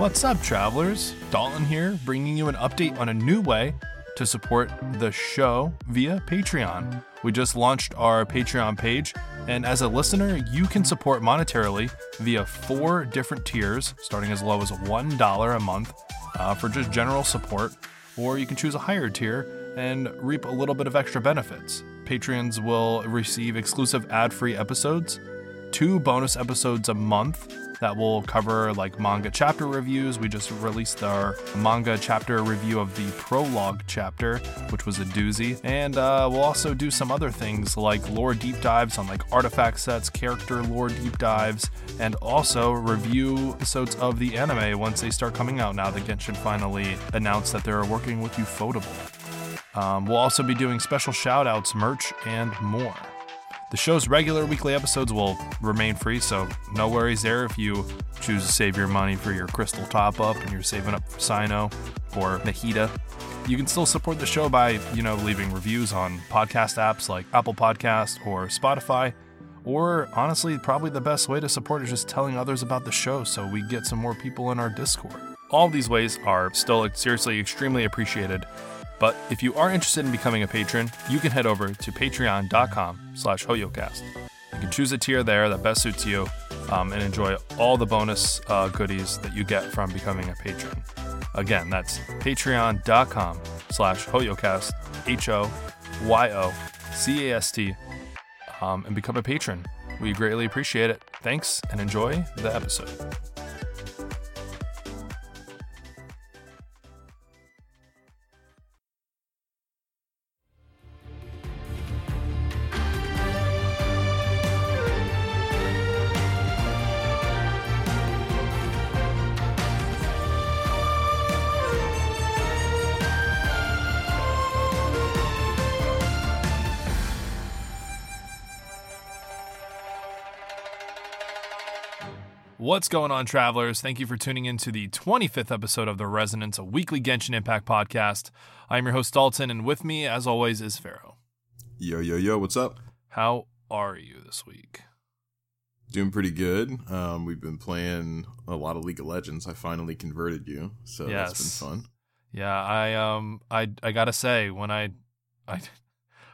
What's up, travelers? Dalton here, bringing you an update on a new way to support the show via Patreon. We just launched our Patreon page, and as a listener, you can support monetarily via four different tiers, starting as low as $1 a month uh, for just general support, or you can choose a higher tier and reap a little bit of extra benefits. Patrons will receive exclusive ad free episodes, two bonus episodes a month that will cover like manga chapter reviews. We just released our manga chapter review of the prologue chapter, which was a doozy. And uh, we'll also do some other things like lore deep dives on like artifact sets, character lore deep dives, and also review episodes of the anime once they start coming out now that Genshin finally announced that they're working with Ufotable. Um, we'll also be doing special shout outs, merch, and more. The show's regular weekly episodes will remain free, so no worries there if you choose to save your money for your crystal top up and you're saving up for Cyno or Nahida. You can still support the show by, you know, leaving reviews on podcast apps like Apple Podcast or Spotify. Or honestly, probably the best way to support is just telling others about the show so we get some more people in our Discord. All these ways are still seriously extremely appreciated. But if you are interested in becoming a patron, you can head over to patreon.com slash hoyocast. You can choose a tier there that best suits you um, and enjoy all the bonus uh, goodies that you get from becoming a patron. Again, that's patreon.com slash hoyocast, H-O-Y-O-C-A-S-T, um, and become a patron. We greatly appreciate it. Thanks and enjoy the episode. What's going on, travelers? Thank you for tuning in to the 25th episode of The Resonance, a weekly Genshin Impact podcast. I'm your host, Dalton, and with me, as always, is Pharaoh. Yo, yo, yo, what's up? How are you this week? Doing pretty good. Um, we've been playing a lot of League of Legends. I finally converted you, so Yes. that's been fun. Yeah, I um I I gotta say, when I I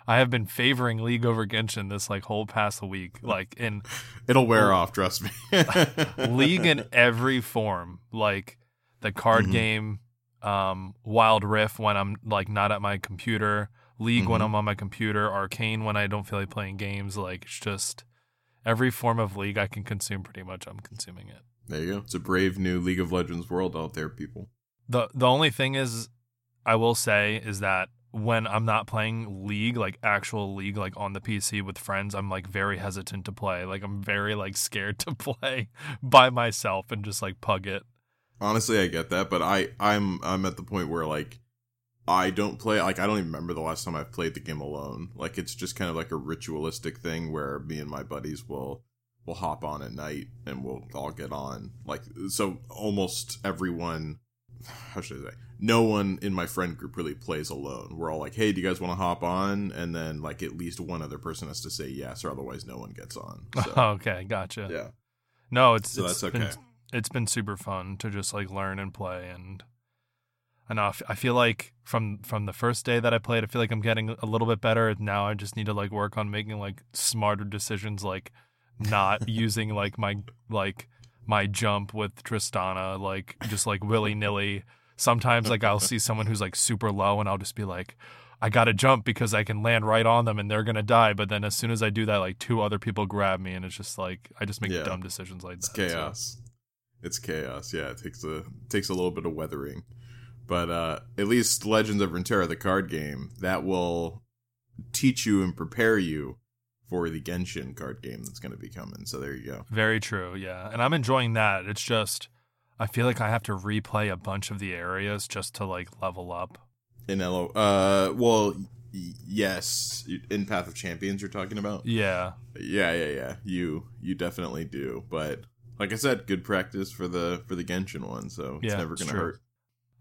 I have been favoring League over Genshin this like whole past week. Like in It'll wear off, trust me. League in every form. Like the card Mhm. game, um, Wild Rift when I'm like not at my computer, League when Mhm. I'm on my computer, Arcane when I don't feel like playing games. Like it's just every form of League I can consume pretty much I'm consuming it. There you go. It's a brave new League of Legends world out there, people. The the only thing is I will say is that when I'm not playing League, like actual League, like on the PC with friends, I'm like very hesitant to play. Like I'm very like scared to play by myself and just like pug it. Honestly, I get that, but I, I'm, I'm at the point where like, I don't play. Like, I don't even remember the last time I've played the game alone. Like, it's just kind of like a ritualistic thing where me and my buddies will, will hop on at night and we'll all get on. Like, so almost everyone. How should I say? No one in my friend group really plays alone. We're all like, "Hey, do you guys want to hop on?" And then like at least one other person has to say yes, or otherwise no one gets on. So, okay, gotcha. yeah, No, it's So it's that's been, okay. it's been super fun to just like learn and play, and I know I f- I feel like from from the first day that I played, I feel like I'm getting a little bit better. Now I just need to like work on making like smarter decisions, like not using like my like my jump with Tristana, like just like willy nilly. Sometimes like I'll see someone who's like super low, and I'll just be like. I gotta jump because I can land right on them and they're gonna die. But then as soon as I do that, like two other people grab me, and it's just like I just make Yeah. dumb decisions like it's that. so- chaos. It's chaos. Yeah, it takes a takes a little bit of weathering, but uh at least Legends of Runeterra, the card game, that will teach you and prepare you for the Genshin card game that's going to be coming. So there you go. Very true, yeah. And I'm enjoying that. It's just I feel like I have to replay a bunch of the areas just to like level up. In LO, uh, well, y- yes, in Path of Champions, you're talking about. Yeah. Yeah, yeah, yeah. You you definitely do, but like I said, good practice for the for the Genshin one, so it's Yeah, never gonna hurt.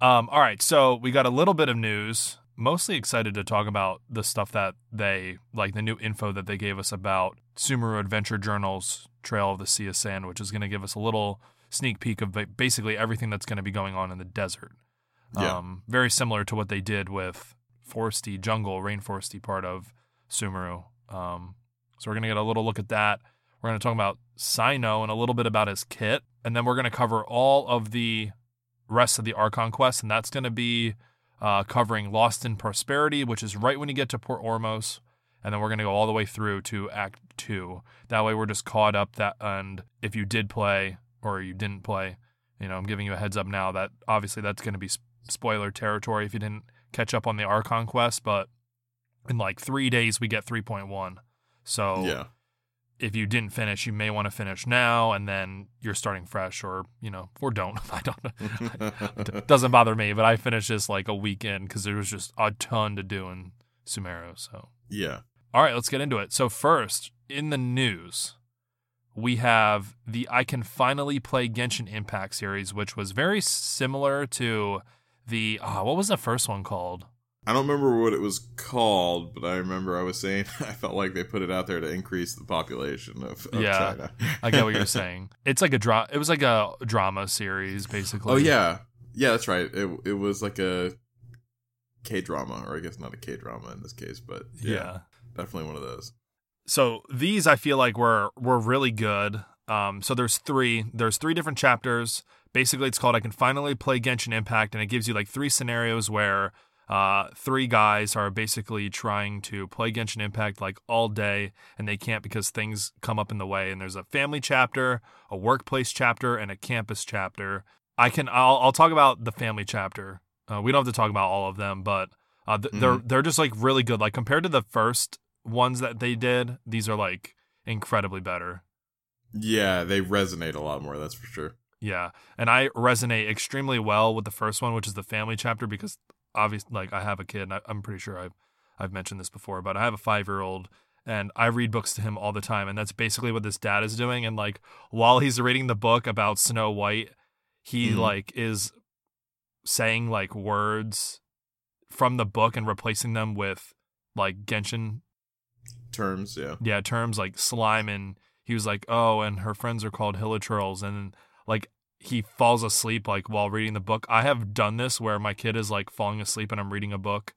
Um all right, so we got a little bit of news. Mostly excited to talk about the stuff that they like the new info that they gave us about Sumeru Adventure Journal's Trail of the Sea of Sand, which is going to give us a little sneak peek of basically everything that's going to be going on in the desert. Yeah. Um, very similar to what they did with foresty jungle, rainforesty part of Sumeru. Um, so we're gonna get a little look at that. We're gonna talk about Cyno and a little bit about his kit, and then we're gonna cover all of the rest of the Archon quest, and that's gonna be uh, covering Lost in Prosperity, which is right when you get to Port Ormos, and then we're gonna go all the way through to Act Two. That way, we're just caught up. That and if you did play or you didn't play, you know, I'm giving you a heads up now that obviously that's gonna be spoiler territory if you didn't catch up on the Archon quest, but in like three days we get 3.1. So Yeah. if you didn't finish, you may want to finish now, and then you're starting fresh, or you know, or don't. I don't. It doesn't bother me, but I finished this like a weekend because there was just a ton to do in Sumeru. So yeah. all right, let's get into it. So first, in the news, we have the I Can Finally Play Genshin Impact series, which was very similar to the ah, what was the first one called? I don't remember what it was called, but I remember I was saying I felt like they put it out there to increase the population of, of Yeah. China. I get what you're saying. It's like a dra- It was like a drama series, basically. oh yeah, yeah, that's right. It it was like a K drama, or I guess not a K drama in this case, but yeah, yeah. definitely one of those. So these I feel like were were really good. Um, so there's three there's three different chapters. Basically, it's called I can finally play Genshin Impact, and it gives you like three scenarios where uh, three guys are basically trying to play Genshin Impact like all day, and they can't because things come up in the way. And there's a family chapter, a workplace chapter, and a campus chapter. I can I'll I'll talk about the family chapter. Uh, we don't have to talk about all of them, but uh, th- they're they're just like really good. Like compared to the first ones that they did, these are like incredibly better. Yeah, they resonate a lot more. That's for sure. Yeah, and I resonate extremely well with the first one, which is the family chapter, because obviously, like I have a kid, and I, I'm pretty sure I've I've mentioned this before, but I have a five year old, and I read books to him all the time, and that's basically what this dad is doing. And like while he's reading the book about Snow White, he Mhm. like is saying like words from the book and replacing them with like Genshin Terms, yeah. yeah, terms like slime and he was like, "Oh, and her friends are called hilichurls." And like he falls asleep like while reading the book. I have done this where my kid is like falling asleep and I'm reading a book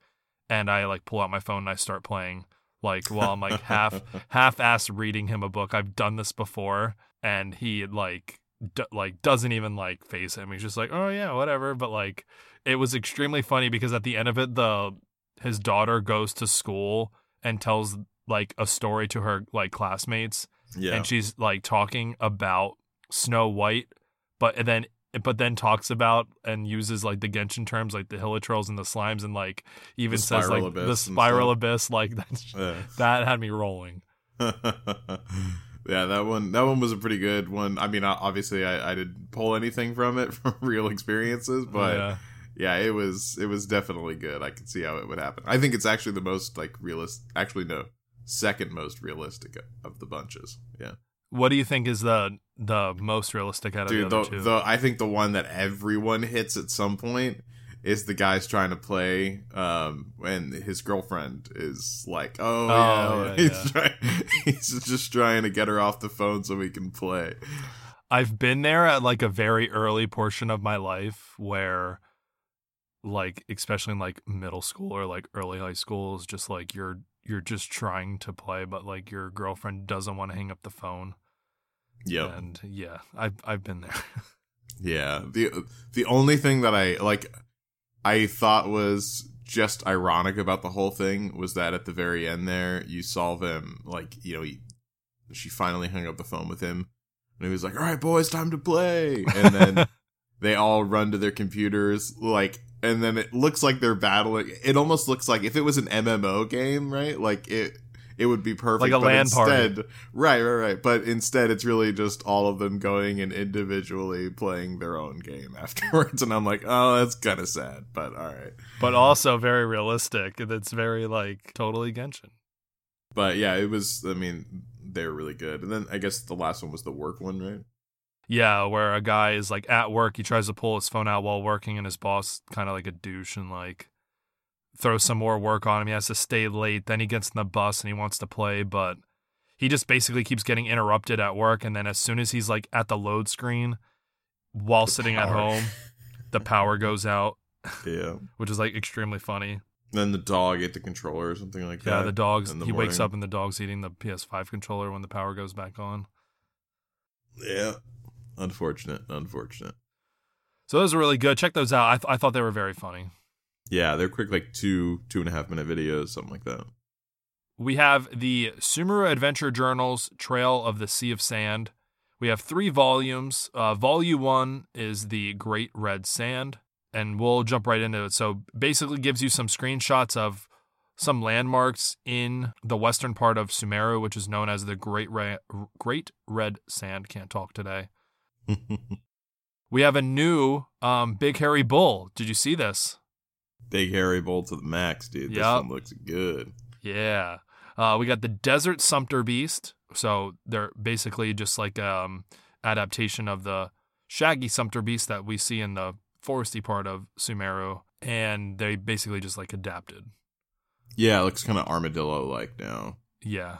and I like pull out my phone and I start playing like while I'm like half half ass reading him a book. I've done this before and he like d- like doesn't even like face him. He's just like, "Oh yeah, whatever." But like it was extremely funny because at the end of it the his daughter goes to school and tells like a story to her like classmates yeah. and she's like talking about Snow White but and then but then talks about and uses like the Genshin terms like the hilichurls and the slimes and like even says like the spiral abyss like that's, Yeah. that had me rolling. yeah, that one that one was a pretty good one. I mean, obviously, I, I didn't pull anything from it from real experiences, oh, but yeah. yeah, it was it was definitely good. I could see how it would happen. I think it's actually the most like realist. Actually, no, second most realistic of the bunches. Yeah, What do you think is the the most realistic out of dude. the The, the I think the one that everyone hits at some point is the guy's trying to play, um, and his girlfriend is like, "Oh, Oh, yeah, yeah, he's yeah. he's just trying to get her off the phone so we can play." I've been there at like a very early portion of my life where like especially in like middle school or like early high school is just like you're you're just trying to play but like your girlfriend doesn't want to hang up the phone. Yeah, And yeah, I've I've been there. Yeah. The the only thing that I like I thought was just ironic about the whole thing was that at the very end there you saw them like, you know, he, she finally hung up the phone with him and he was like, "All right, boys, time to play." And then they all run to their computers like and then it looks like they're battling. It almost looks like if it was an MMO game, right? Like it it would be perfect. Like a but LAN party. instead, Right, right, right. But instead, it's really just all of them going and individually playing their own game afterwards. And I'm like, oh, that's kind of sad, but all right. but also very realistic. and It's very like totally Genshin. But yeah, it was, I mean, they were really good. And then I guess the last one was the work one, right? Yeah, where a guy is like at work, he tries to pull his phone out while working, and his boss kind of like a douche and like throws some more work on him. He has to stay late. Then he gets in the bus and he wants to play, but he just basically keeps getting interrupted at work. And then as soon as he's like at the load screen, while The sitting at home, the power goes out, Yeah. which is like extremely funny. Then the dog ate the controller or something like Yeah, that. Yeah, the dog's the he wakes up and the dog's eating the PS5 controller when the power goes back on. Yeah. Unfortunate. Unfortunate. So those are really good. Check those out. I, th- I thought they were very funny. Yeah, they're quick, like two, two and a half minute videos, something like that. We have the Sumeru Adventure Journals Trail of the Sea of Sand. We have three volumes. Uh, volume one is the Great Red Sand, and we'll jump right into it. So basically, gives you some screenshots of some landmarks in the western part of Sumeru, which is known as the Great Re- Great Red Sand. Can't talk today. We have a new um, Big Hairy Bull. Did you see this? Big hairy bull to the max, dude. This one looks good. Yeah. Uh, we got the Desert Sumpter Beast. So they're basically just like um adaptation of the Shaggy Sumpter Beast that we see in the foresty part of Sumeru. And they basically just like adapted. Yeah, it looks kind of armadillo like now. Yeah,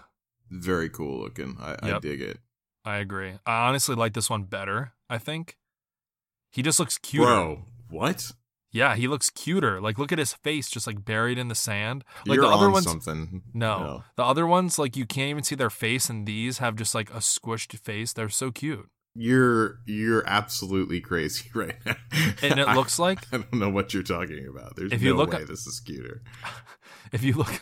Very cool looking. I, I dig it. I agree. I honestly like this one better, I think. He just looks cuter. Bro, what? Yeah, he looks cuter. Like look at his face just like buried in the sand. Like You're the other on ones something. No. The other ones, like you can't even see their face, and these have just like a squished face. They're so cute. You're you're absolutely crazy right now. And it I- looks like I don't know what you're talking about. There's If no you look way this is cuter. if you look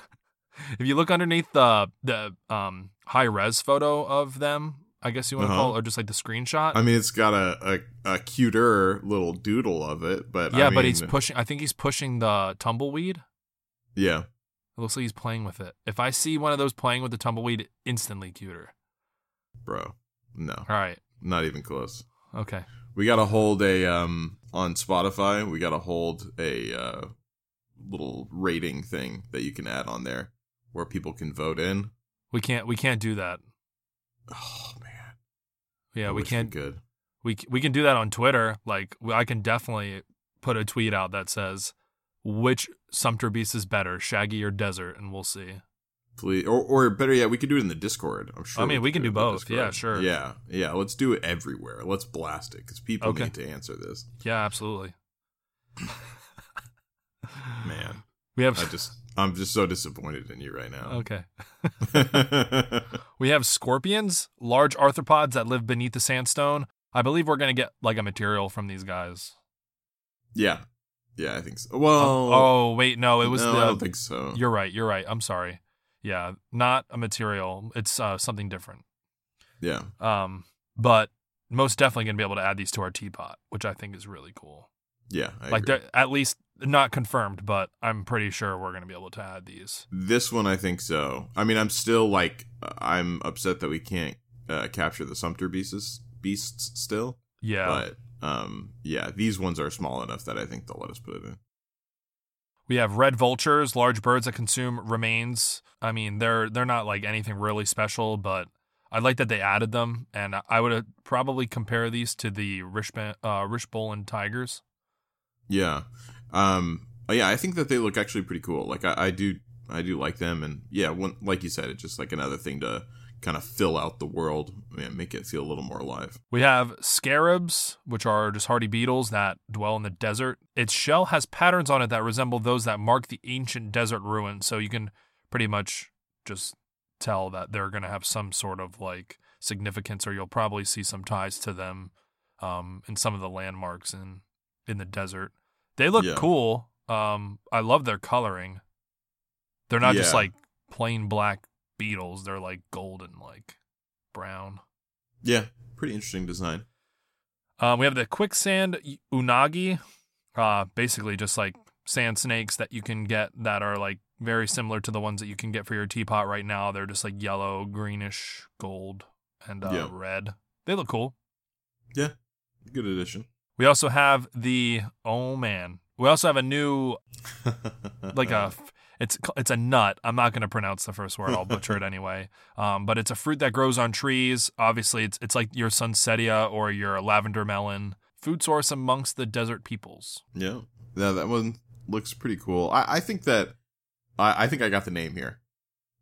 if you look underneath the the um high res photo of them, I guess you want to Uh-huh. call it, or just like the screenshot. I mean, it's got a, a, a cuter little doodle of it, but yeah, I but mean, he's pushing. I think he's pushing the tumbleweed. yeah, It looks like he's playing with it. If I see one of those playing with the tumbleweed, instantly cuter. bro. No, All right. not even close. Okay. We gotta hold a um on Spotify. We gotta hold a uh, little rating thing that you can add on there where people can vote in. We can't. We can't do that. Oh man, Yeah, we can't. could. we we can do that on Twitter. Like I can definitely put a tweet out that says which Sumpter Beast is better, Shaggy or Desert, and we'll see. Please, or or better yet, we could do it in the Discord. I'm sure. I mean, we could can do both. Yeah, sure. Yeah, yeah. Let's do it everywhere. Let's blast it because people Okay. need to answer this. Yeah, absolutely. Man, We have I just, I'm just so disappointed in you right now. okay. We have scorpions, large arthropods that live beneath the sandstone. I believe we're gonna get like a material from these guys. yeah, yeah. I think so. Well, oh wait, no, it was no, the. I don't think so. You're right. You're right. I'm sorry. Yeah, not a material. It's uh, something different. Yeah, Um, but most definitely gonna be able to add these to our teapot, which I think is really cool. yeah. I like at least not confirmed, but I'm pretty sure we're gonna be able to add these. This one, I think so. I mean, I'm still like, I'm upset that we can't uh, capture the Sumpter beasts, beasts still. Yeah, But um, yeah, these ones are small enough that I think they'll let us put it in. we have red vultures, large birds that consume remains. I mean, they're they're not like anything really special, but I like that they added them, and I would uh, probably compare these to the Rishban, uh, Rishboland tigers. Yeah. Um. Yeah, I think that they look actually pretty cool. Like I, I do, I do like them, and yeah, like you said, it's just like another thing to kind of fill out the world and make it feel a little more alive. We have scarabs, which are just hardy beetles that dwell in the desert. Its shell has patterns on it that resemble those that mark the ancient desert ruins, so you can pretty much just tell that they're going to have some sort of like significance, or you'll probably see some ties to them um, in some of the landmarks in in the desert. They look Yeah. cool. Um, I love their coloring. They're not just like plain black beetles; they're like golden, like brown. Yeah, pretty interesting design. Um, we have the quicksand unagi, uh, basically just like sand snakes that you can get that are like very similar to the ones that you can get for your teapot right now. They're just like yellow, greenish, gold, and uh, Yeah. red. They look cool. Yeah, good addition. We also have the oh man, we also have a new like a it's it's a nut. I'm not going to pronounce the first word. I'll butcher it anyway. Um, but it's a fruit that grows on trees. Obviously, it's it's like your sunsetia or your lavender melon. Food source amongst the desert peoples. Yeah, yeah, that one looks pretty cool. I, I think that I, I think I got the name here.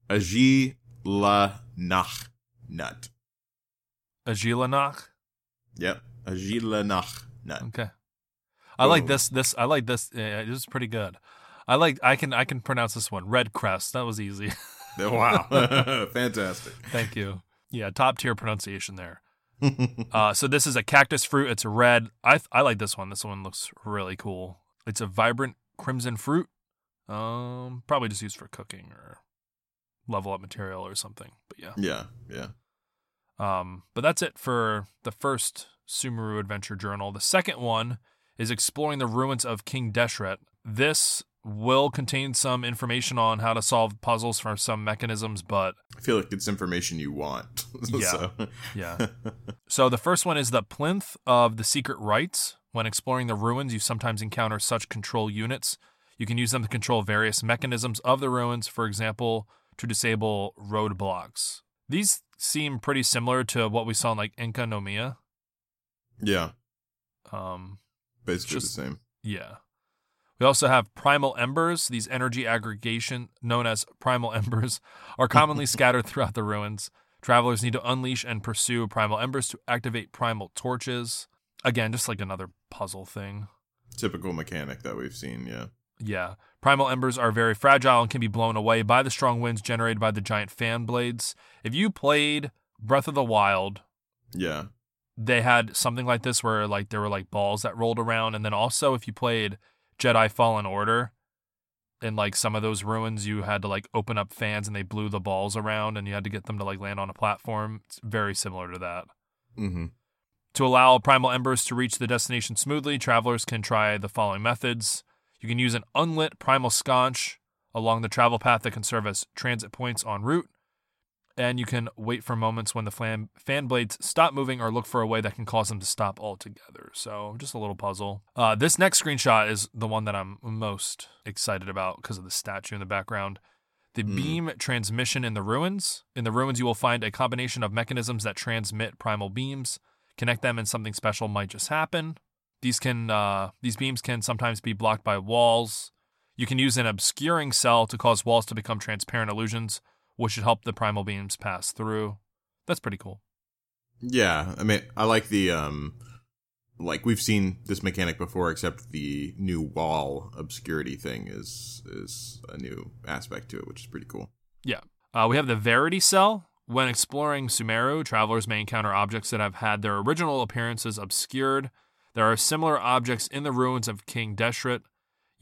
Aji la nach nut. Agilanach. Yep. Agile nut. Okay. I like Oh. this. This I like this. Yeah, it was pretty good. I like. I can. I can pronounce this one. Red crest. That was easy. Wow. Fantastic. Thank you. Yeah, top tier pronunciation there. Uh, so this is a cactus fruit. It's red. I I like this one. This one looks really cool. It's a vibrant crimson fruit. Um, probably just used for cooking or level up material or something. But yeah. yeah. Yeah. Um, but that's it for the first Sumeru Adventure Journal. The second one is exploring the ruins of King Deshret. This will contain some information on how to solve puzzles for some mechanisms, but I feel like it's information you want. Yeah. So- yeah. so the first one is the plinth of the secret rites. When exploring the ruins, you sometimes encounter such control units. You can use them to control various mechanisms of the ruins, for example, to disable roadblocks. These seem pretty similar to what we saw in like Enkanomiya. Yeah. Um, Basically Just- the same. yeah. We also have primal embers. These energy aggregation, known as primal embers, are commonly scattered throughout the ruins. Travelers need to unleash and pursue primal embers to activate primal torches. Again, just like another puzzle thing. Typical mechanic that we've seen. Yeah. Yeah. Primal embers are very fragile and can be blown away by the strong winds generated by the giant fan blades. If you played Breath of the Wild, Yeah. They had something like this where like there were like balls that rolled around and then also if you played Jedi Fallen Order in like some of those ruins you had to like open up fans and they blew the balls around and you had to get them to like land on a platform. It's very similar to that. Mm-hmm. to allow primal embers to reach the destination smoothly travelers can try the following methods. You can use an unlit primal sconce along the travel path that can serve as transit points en route and you can wait for moments when the fan, fan blades stop moving or look for a way that can cause them to stop altogether. So, just a little puzzle. Uh, this next screenshot is the one that I'm most excited about because of the statue in the background. The Hmm. beam transmission in the ruins. In the ruins, you will find a combination of mechanisms that transmit primal beams. Connect them, and something special might just happen. These can uh, these beams can sometimes be blocked by walls. You can use an obscuring cell to cause walls to become transparent illusions which should help the primal beams pass through. That's pretty cool. Yeah. I mean, I like the um, like we've seen this mechanic before, except the new wall obscurity thing is is a new aspect to it, which is pretty cool. Yeah, uh, we have the Verity Cell. When exploring Sumeru, travelers may encounter objects that have had their original appearances obscured. There are similar objects in the ruins of King Deshret.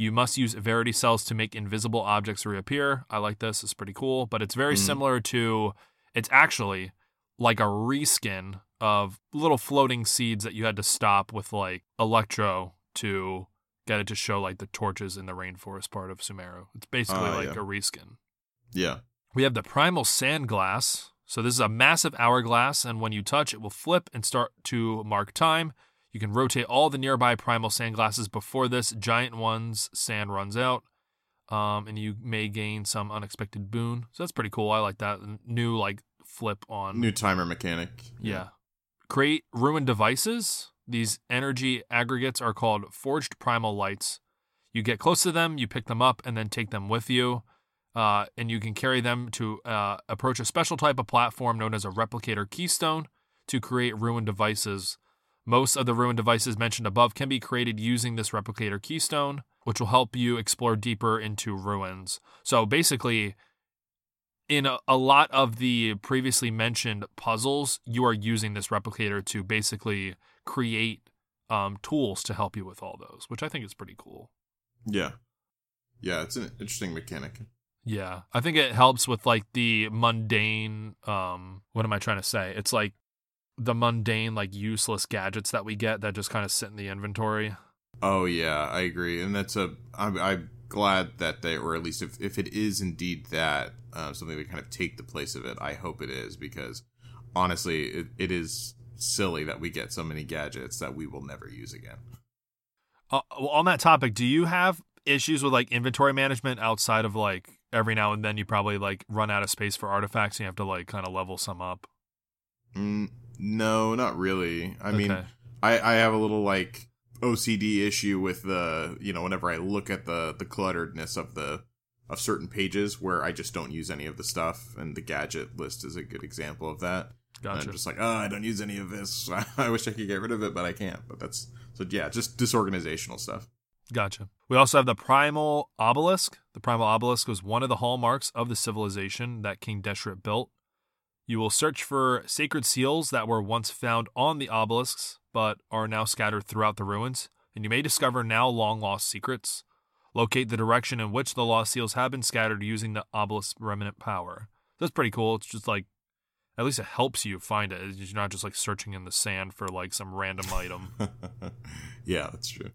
You must use Verity cells to make invisible objects reappear. I like this; it's pretty cool. But it's very Mm. similar to. It's actually like a reskin of little floating seeds that you had to stop with like Electro to get it to show like the torches in the rainforest part of Sumeru. It's basically Ah, like yeah. a reskin. Yeah. We have the primal sand glass. So this is a massive hourglass, and when you touch, it will flip and start to mark time. You can rotate all the nearby primal sand glasses before this giant one's sand runs out, um, and you may gain some unexpected boon. So that's pretty cool. I like that new like flip on. New timer mechanic. Yeah. Create ruined devices. These energy aggregates are called forged primal lights. You get close to them, you pick them up, and then take them with you. Uh, and you can carry them to uh, approach a special type of platform known as a replicator keystone to create ruined devices. Most of the ruined devices mentioned above can be created using this replicator keystone, which will help you explore deeper into ruins. So basically, in a, a lot of the previously mentioned puzzles, you are using this replicator to basically create um, tools to help you with all those, which I think is pretty cool. Yeah. Yeah, it's an interesting mechanic. Yeah, I think it helps with like the mundane. Um, what am I trying to say? It's like the mundane, like useless gadgets that we get that just kind of sit in the inventory. Oh yeah, I agree, and that's a. I'm, I'm glad that they, or at least if if it is indeed that uh, something that kind of take the place of it. I hope it is because honestly, it, it is silly that we get so many gadgets that we will never use again. Uh, well, on that topic, do you have issues with like inventory management outside of like every now and then you probably like run out of space for artifacts and you have to like kind of level some up? Mm, no, not really. I mean, I I have a little like OCD issue with the you know whenever I look at the the clutteredness of the of certain pages where I just don't use any of the stuff, and the gadget list is a good example of that. And Gotcha. I'm just like, oh, I don't use any of this. I wish I could get rid of it, but I can't. But that's so yeah, just disorganizational stuff. Gotcha. We also have the Primal Obelisk. The Primal Obelisk was one of the hallmarks of the civilization that King Deshret built. You will search for sacred seals that were once found on the obelisks, but are now scattered throughout the ruins, and you may discover now long lost secrets. Locate the direction in which the lost seals have been scattered using the obelisk's remnant power. That's pretty cool. It's just like, at least it helps you find it. You're not just like searching in the sand for like some random item. yeah, that's true.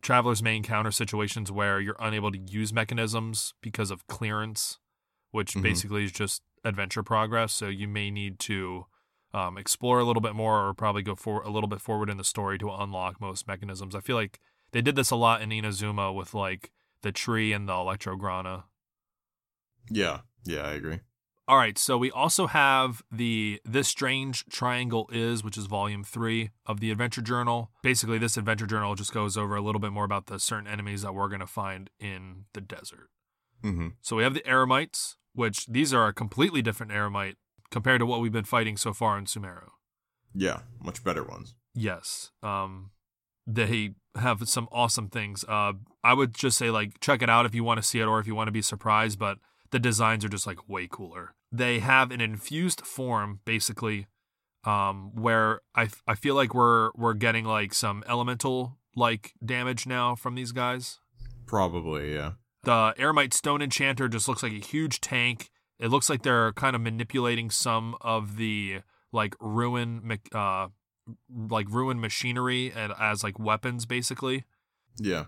travelers may encounter situations where you're unable to use mechanisms because of clearance, which Mhm. basically is just adventure progress. So you may need to um, explore a little bit more, or probably go for a little bit forward in the story to unlock most mechanisms. I feel like they did this a lot in Inazuma with like the tree and the Electrograna. Yeah, yeah, I agree. All right, so we also have the This Strange Triangle Is, which is volume three of the Adventure Journal. Basically, this Adventure Journal just goes over a little bit more about the certain enemies that we're going to find in the desert. hmm So we have the Eremites, which these are a completely different Eremite compared to what we've been fighting so far in Sumeru. Yeah, much better ones. Yes. Um they have some awesome things. Uh I would just say like check it out if you want to see it or if you want to be surprised, but the designs are just like way cooler. They have an infused form basically um where I I feel like we're we're getting like some elemental like damage now from these guys. Probably, yeah. The Eremite Stone Enchanter just looks like a huge tank. It looks like they're kind of manipulating some of the like ruin uh like ruin machinery and as like weapons basically. Yeah.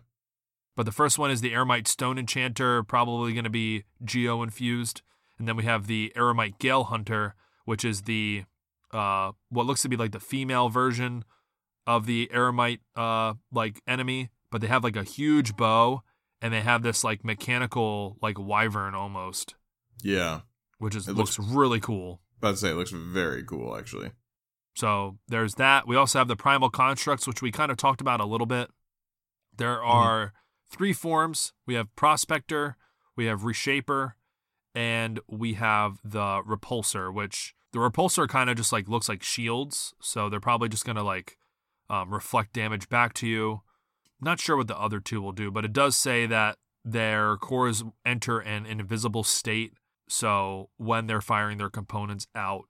But the first one is the Eremite Stone Enchanter, probably going to be geo infused, and then we have the Eremite Gale Hunter, which is the uh what looks to be like the female version of the Eremite uh like enemy, but they have like a huge bow and they have this like mechanical like wyvern almost, Yeah. which is It looks, looks- really cool. About to say it looks very cool actually. So there's that. We also have the primal constructs, which we kind of talked about a little bit. There are three forms. We have prospector, we have reshaper, and we have the repulsor, which the repulsor kind of just like looks like shields. So they're probably just gonna like um, reflect damage back to you. Not sure what the other two will do, but it does say that their cores enter an invisible state. So when they're firing their components out,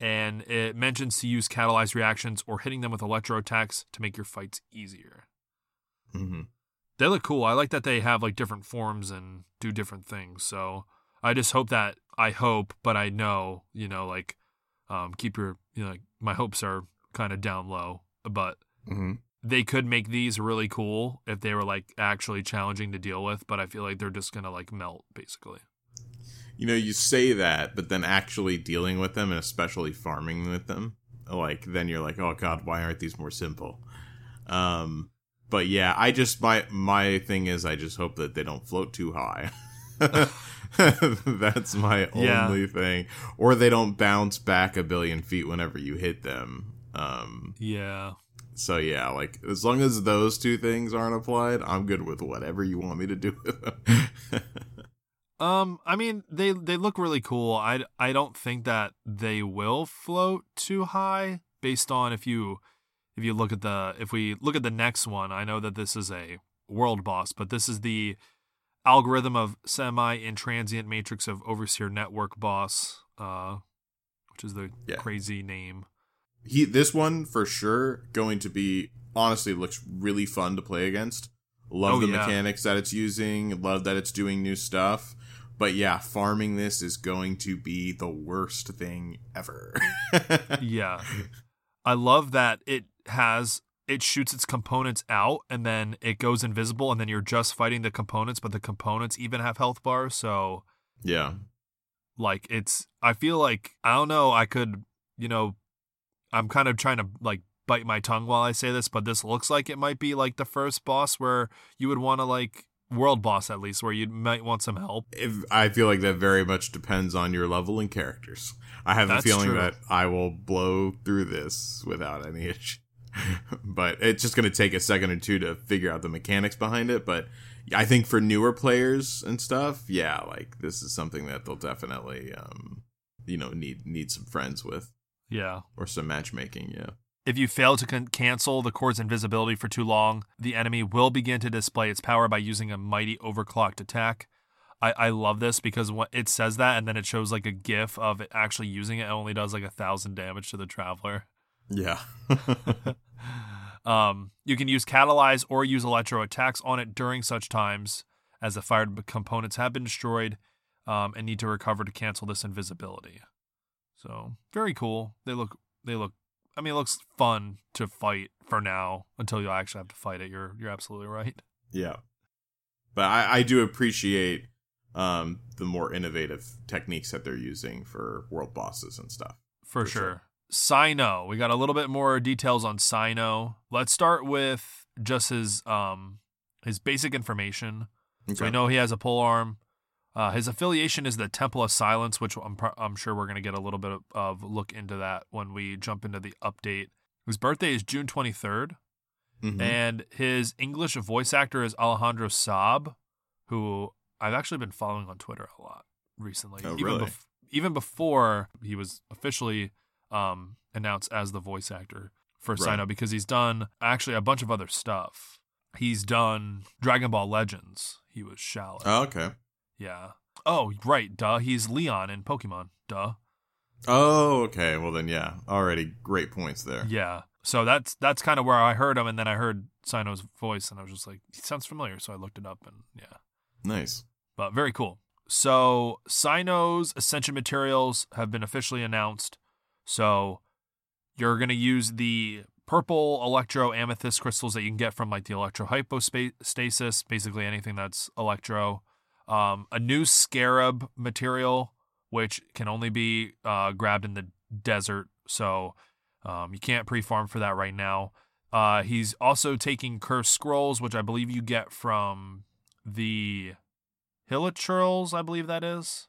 and it mentions to use catalyzed reactions or hitting them with electro attacks to make your fights easier. hmm They look cool. I like that they have like different forms and do different things. So I just hope that I hope, but I know, you know, like um keep your you know, like my hopes are kind of down low, but hmm they could make these really cool if they were like actually challenging to deal with, but I feel like they're just going to like melt basically. You know, you say that, but then actually dealing with them and especially farming with them, like then you're like, oh god, why aren't these more simple? Um, but yeah, I just my my thing is, I just hope that they don't float too high. That's my Yeah. only thing, or they don't bounce back a billion feet whenever you hit them. Um, Yeah. So yeah, like as long as those two things aren't applied, I'm good with whatever you want me to do with them. Um, I mean, they they look really cool. I I don't think that they will float too high based on if you if you look at the if we look at the next one. I know that this is a world boss, but this is the algorithm of semi intransient matrix of overseer network boss, uh, which is the Yeah. crazy name. He this one for sure going to be honestly looks really fun to play against. Love Oh, the yeah. mechanics that it's using. Love that it's doing new stuff. But yeah, farming this is going to be the worst thing ever. Yeah. I love that it has it shoots its components out and then it goes invisible and then you're just fighting the components, but the components even have health bars, so yeah. like it's I feel like I don't know, I could, you know, I'm kind of trying to like bite my tongue while I say this, but this looks like it might be like the first boss where you would want to like world boss at least where you might want some help. If, I feel like that very much depends on your level and characters. I have That's a feeling true. that I will blow through this without any issue. but it's just going to take a second or two to figure out the mechanics behind it. But I think for newer players and stuff, yeah, like this is something that they'll definitely, um, you know, need need some friends with. Yeah. or some matchmaking. Yeah. If you fail to con- cancel the cord's invisibility for too long, the enemy will begin to display its power by using a mighty overclocked attack. I, I love this because what it says that and then it shows like a gif of it actually using it. It only does like a thousand damage to the traveler. Yeah. Um, you can use catalyze or use electro attacks on it during such times as the fired components have been destroyed um, and need to recover to cancel this invisibility. So very cool. They look. They look. I mean, it looks fun to fight for now until you actually have to fight it. You're you're absolutely right. yeah. But I, I do appreciate um, the more innovative techniques that they're using for world bosses and stuff. For, For sure. sure. Cyno. We got a little bit more details on Cyno. Let's start with just his um his basic information. So we know he has a pole arm. Uh, his affiliation is the Temple of Silence, which I'm, I'm sure we're going to get a little bit of, of look into that when we jump into the update. His birthday is June 23rd, Mhm. and his English voice actor is Alejandro Saab, who I've actually been following on Twitter a lot recently. Oh, even, really? bef- even before he was officially um, announced as the voice actor for Right. Cyno, because he's done actually a bunch of other stuff. He's done Dragon Ball Legends. He was Shallot. Oh, okay. Yeah. Oh, right. Duh. He's Leon in Pokemon. Duh. Oh, okay. Well, then, yeah. Already great points there. Yeah. So that's that's kind of where I heard him, and then I heard Cyno's voice, and I was just like, he sounds familiar. So I looked it up, and yeah. Nice. But very cool. So Cyno's Ascension materials have been officially announced. So you're gonna use the purple electro amethyst crystals that you can get from like the electro hypostasis, basically anything that's electro. Um, a new scarab material, which can only be uh, grabbed in the desert. So um, you can't pre-farm for that right now. Uh, he's also taking cursed scrolls, which I believe you get from the Hilichurls, I believe that is.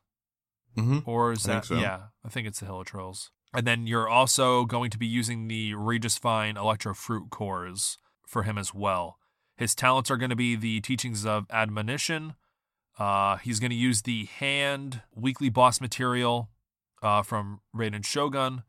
Mm-hmm. Or is I that so. yeah, I think it's the Hilichurls. And then you're also going to be using the Regisvine Electro Fruit cores for him as well. His talents are going to be the teachings of admonition. Uh, he's going to use the hand weekly boss material uh, from Raiden Shogun.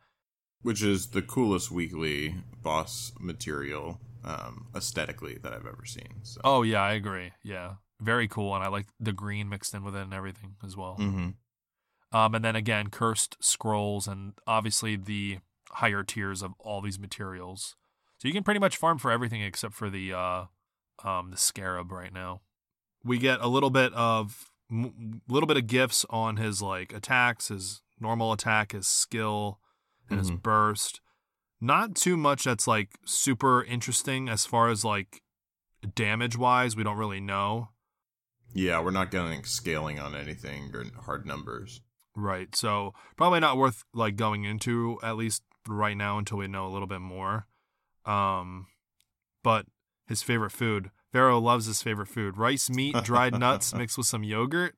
Which is the coolest weekly boss material um, aesthetically that I've ever seen. So. Oh yeah, I agree. Yeah, very cool, and I like the green mixed in with it and everything as well. Mm-hmm. Um, and then again, cursed scrolls, and obviously the higher tiers of all these materials. So you can pretty much farm for everything except for the uh, um, the scarab right now. We get a little bit of little bit of gifts on his like attacks, his normal attack, his skill, and his Mhm. burst. Not too much that's like super interesting as far as like damage wise. We don't really know. Yeah, we're not getting scaling on anything or hard numbers. Right. So probably not worth like going into at least right now until we know a little bit more. Um but his favorite food. Pharaoh loves his favorite food. Rice meat, dried nuts mixed with some yogurt.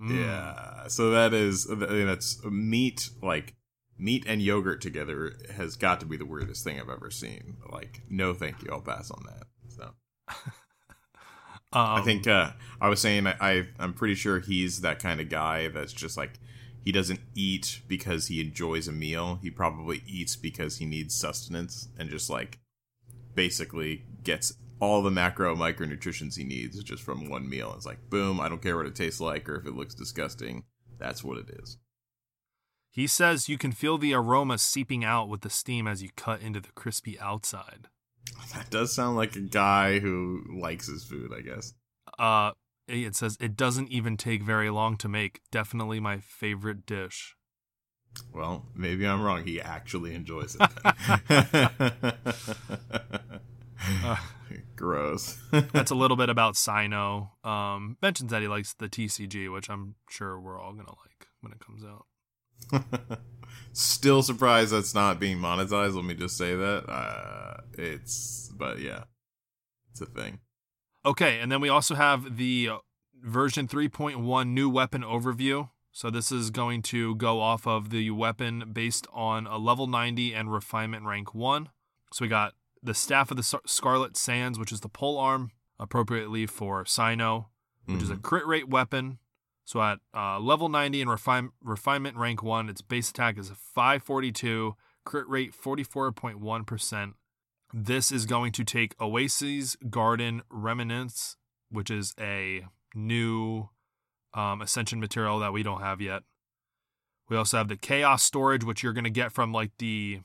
Mm. Yeah, so that is that's meat like meat and yogurt together has got to be the weirdest thing I've ever seen. Like, no, thank you. I'll pass on that. So Um, I think uh, I was saying I, I I'm pretty sure he's that kind of guy that's just like he doesn't eat because he enjoys a meal. He probably eats because he needs sustenance and just like basically gets all the macro micronutrients he needs just from one meal. It's like boom, I don't care what it tastes like or if it looks disgusting. That's what it is. he says you can feel the aroma seeping out with the steam as you cut into the crispy outside. That does sound like a guy who likes his food, I guess. Uh it says it doesn't even take very long to make. Definitely my favorite dish. Well, maybe I'm wrong. He actually enjoys it. Uh, Gross. That's a little bit about Cyno. Um, mentions that he likes the TCG, which I'm sure we're all gonna like when it comes out. Still surprised that's not being monetized. Let me just say that. Uh, it's, but yeah, it's a thing. Okay, and then we also have the version 3.1 new weapon overview. So this is going to go off of the weapon based on a level 90 and refinement rank 1. So we got the Staff of the Scar- Scarlet Sands, which is the pole arm, appropriately for Cyno, which is a Mhm. crit rate weapon. So at uh, level 90 and refine, refinement rank 1, its base attack is 542, crit rate 44.1%. This is going to take Oasis Garden Remnants, which is a new um, Ascension material that we don't have yet. We also have the Chaos Storage, which you're going to get from like the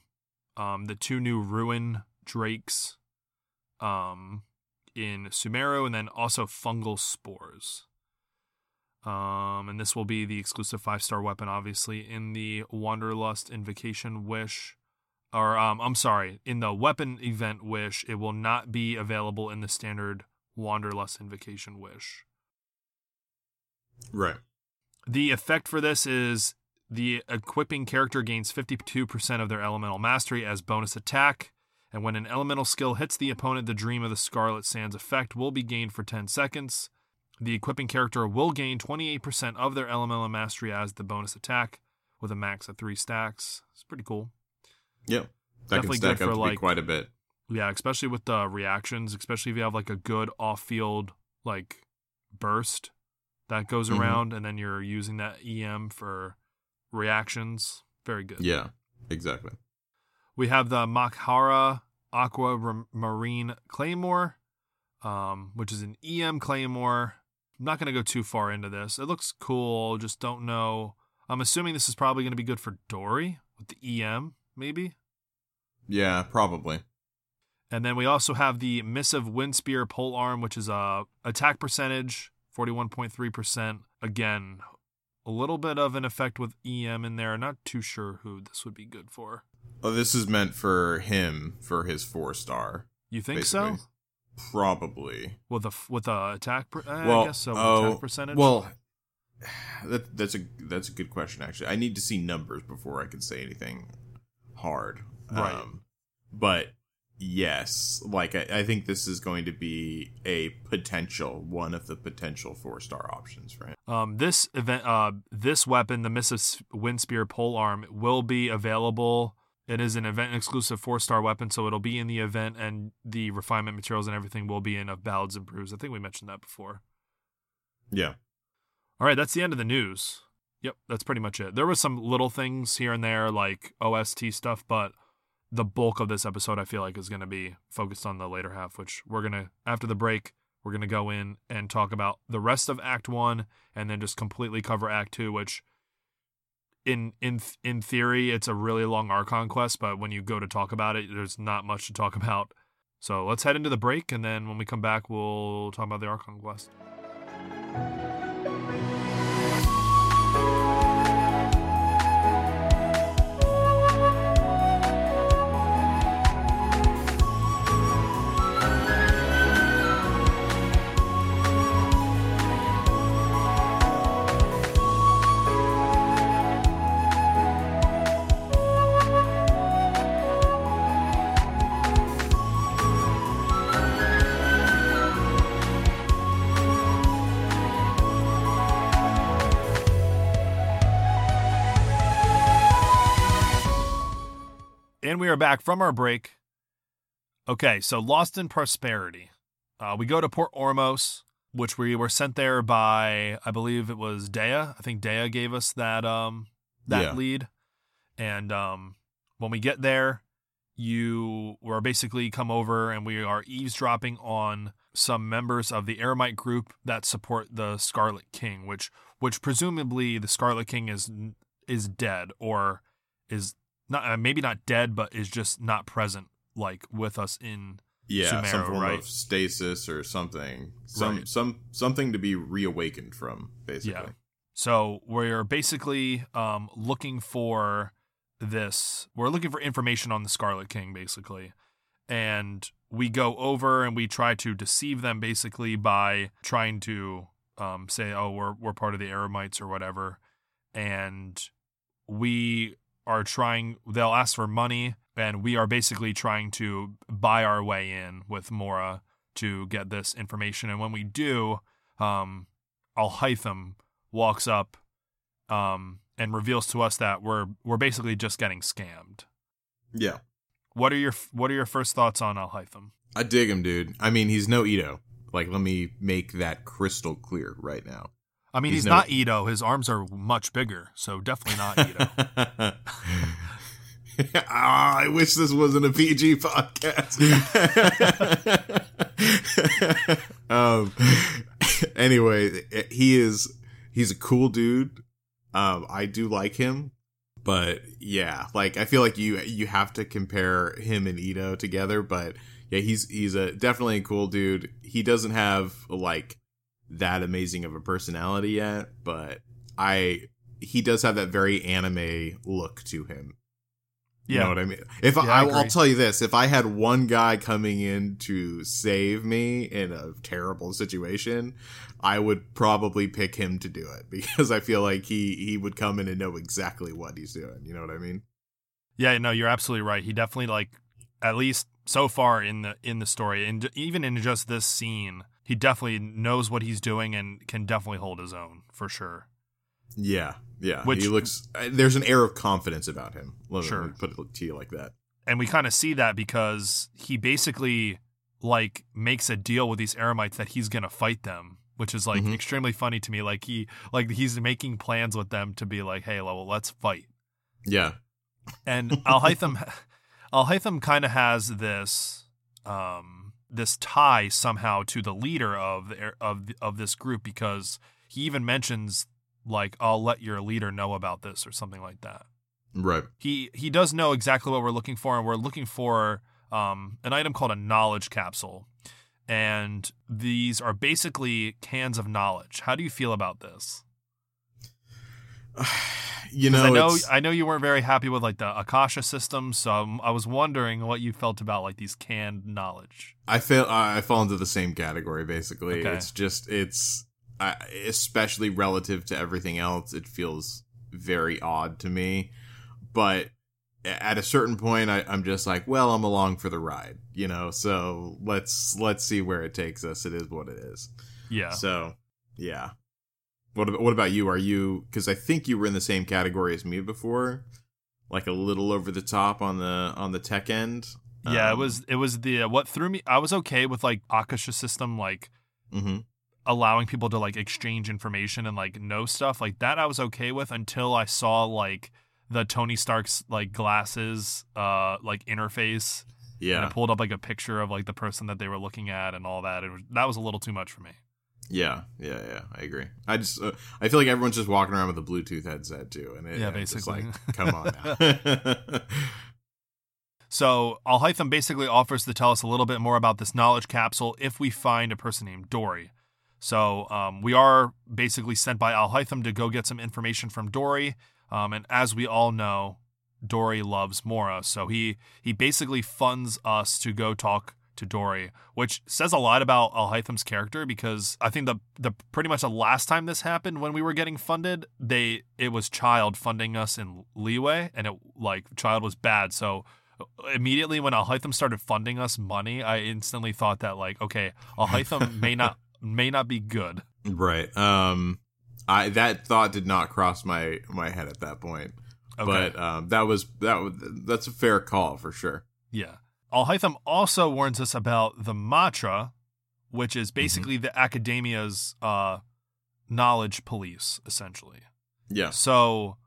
um, the two new Ruin Drakes um, in Sumeru, and then also Fungal Spores. Um, and this will be the exclusive five star weapon, obviously, in the Wanderlust Invocation Wish. Or, um, I'm sorry, in the weapon event Wish, it will not be available in the standard Wanderlust Invocation Wish. Right. The effect for this is the equipping character gains 52% of their elemental mastery as bonus attack. And when an elemental skill hits the opponent, the Dream of the Scarlet Sands effect will be gained for 10 seconds. The equipping character will gain 28% of their elemental mastery as the bonus attack with a max of three stacks. It's pretty cool. Yeah. That Definitely can stack good up for, to like- quite a bit. Yeah, especially with the reactions, especially if you have like a good off field like burst that goes Mhm. around and then you're using that EM for reactions. Very good. Yeah, exactly. We have the Makhaira Aquamarine Claymore, um, which is an EM Claymore. I'm not going to go too far into this. It looks cool, just don't know. I'm assuming this is probably going to be good for Dori with the EM, maybe. Yeah, probably. And then we also have the Missive Windspear Pole Arm, which is a attack percentage, 41.3%. Again, a little bit of an effect with EM in there. Not too sure who this would be good for. Oh, this is meant for him for his four star. You think so? Probably. With a with a attack, per- uh, well, I guess so. With oh, attack percentage. Well, that, that's a that's a good question. Actually, I need to see numbers before I can say anything hard. Right. Um, but yes, like I, I think this is going to be a potential one of the potential four star options for him. um, this event, uh, this weapon, the Missive Windspear Pole Arm, will be available. It is an event exclusive four star weapon, so it'll be in the event, and the refinement materials and everything will be in of Ballads and Brews. I think we mentioned that before. Yeah. All right, that's the end of the news. Yep, that's pretty much it. There was some little things here and there like OST stuff, but the bulk of this episode I feel like is going to be focused on the later half, which we're going to after the break, we're going to go in and talk about the rest of act 1 and then just completely cover act 2, which in in in theory it's a really long Archon quest, but when you go to talk about it, there's not much to talk about. So, let's head into the break and then when we come back, we'll talk about the Archon quest. And we are back from our break. Okay, so Lost in Prosperity. Uh, we go to Port Ormos, which we were sent there by, I believe it was Dehya. I think Dehya gave us that um that Yeah. lead. And um, when we get there, you were basically come over and we are eavesdropping on some members of the Eremite group that support the Scarlet King, which which presumably the Scarlet King is is dead or is not uh, maybe not dead, but is just not present like with us in Yeah, some form right. of stasis or something. Some Right. some something to be reawakened from, basically. Yeah. So we're basically um, looking for this. We're looking for information on the Scarlet King, basically, and we go over and we try to deceive them, basically by trying to um, say, "Oh, we're we're part of the Eremites or whatever," and we are trying. They'll ask for money, and we are basically trying to buy our way in with Mora to get this information. And when we do, um, Alhaitham walks up um, and reveals to us that we're we're basically just getting scammed. Yeah. What are your What are your first thoughts on Alhaitham? I dig him, dude. I mean, he's no Itto. Like, let me make that crystal clear right now. I mean, he's, He's not Itto. His arms are much bigger, so definitely not Itto. Ah, I wish this wasn't a PG podcast. um, anyway, he is he's a cool dude. Um, I do like him, but yeah, like I feel like you you have to compare him and Itto together. But yeah, he's he's a definitely a cool dude. He doesn't have like that amazing of a personality yet, but I he does have that very anime look to him. You know what I mean? If Yeah, I I. I'll tell you this, if I had one guy coming in to save me in a terrible situation, I would probably pick him to do it because I feel like he he would come in and know exactly what he's doing. You know what I mean? Yeah, no, you're absolutely right. He definitely like at least so far in the in the story and even in just this scene, he definitely knows what he's doing and can definitely hold his own for sure. Yeah, yeah. Which- he looks. uh, There's an air of confidence about him. Let me- Sure. let me put it to you like that. And we kind of see that because he basically like makes a deal with these Eremites that he's going to fight them, which is like Mhm. extremely funny to me. Like he like he's making plans with them to be like, "Hey, well, let's fight." Yeah, and Alhaitham, Alhaitham kind of has this um, this tie somehow to the leader of the, of of this group because he even mentions like I'll let your leader know about this or something like that. right. He he does know exactly what we're looking for, and we're looking for um, an item called a knowledge capsule. And these are basically cans of knowledge. How do you feel about this? You know, I know I know you weren't very happy with like the Akasha system, so I'm- I was wondering what you felt about like these canned knowledge. I feel I fall into the same category. Basically, Okay. it's just it's I especially relative to everything else. It feels very odd to me, but at a certain point, I, I'm just like, well, I'm along for the ride, you know. So let's let's see where it takes us. It is what it is. Yeah. So yeah. What about, what about you? Are you because I think you were in the same category as me before, like a little over the top on the on the tech end. yeah, it Um, was it was the uh, what threw me I was okay with like Akasha system like mm-hmm. allowing people to like exchange information and like know stuff like that I was okay with until I saw like the Tony Stark's like glasses uh like interface and Yeah. it pulled up like a picture of like the person that they were looking at and all that. It was, that was a little too much for me. Yeah, yeah, yeah. I agree. I just, uh, I feel like everyone's just walking around with a Bluetooth headset too, and it, Yeah, and it's just basically. like, come on now. So Alhaitham basically offers to tell us a little bit more about this knowledge capsule if we find a person named Dori. So um, we are basically sent by Alhaitham to go get some information from Dori, um, and as we all know, Dori loves Mora. So he he basically funds us to go talk to Dori, which says a lot about Alhaitham's character because I think the the pretty much the last time this happened when we were getting funded, they it was Childe funding us in Liyue, and it like Childe was bad. So immediately when Alhaitham started funding us money, I instantly thought that like, okay, Alhaitham may not may not be good. right. Um, I that thought did not cross my my head at that point, Okay. but um, that was that was that's a fair call for sure. Yeah. Alhaitham also warns us about the Matra, which is basically the academia's uh, knowledge police, essentially. Yeah. So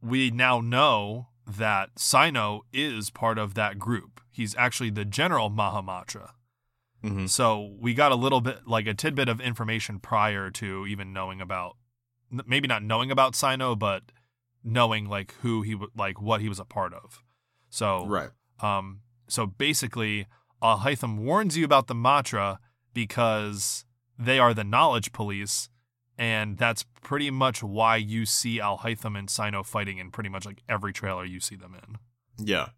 we now know that Cyno is part of that group. He's actually the general Mahamatra. hmm So we got a little bit, like a tidbit of information prior to even knowing about, maybe not knowing about Cyno, but knowing like who he, like what he was a part of. So Right. um, so basically, Alhaitham warns you about the Matra because they are the knowledge police, and that's pretty much why you see Alhaitham and Cyno fighting in pretty much like every trailer you see them in. Yeah.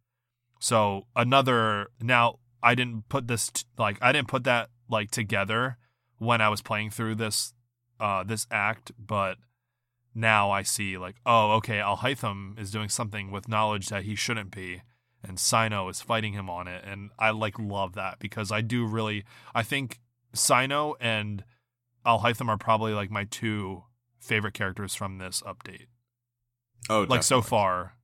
So another now I didn't put this t- like I didn't put that like together when I was playing through this uh this act, but now I see like oh okay Alhaitham is doing something with knowledge that he shouldn't be and Cyno is fighting him on it and I like love that because I do really I think Cyno and Alhaitham are probably like my two favorite characters from this update. Oh, Like so far.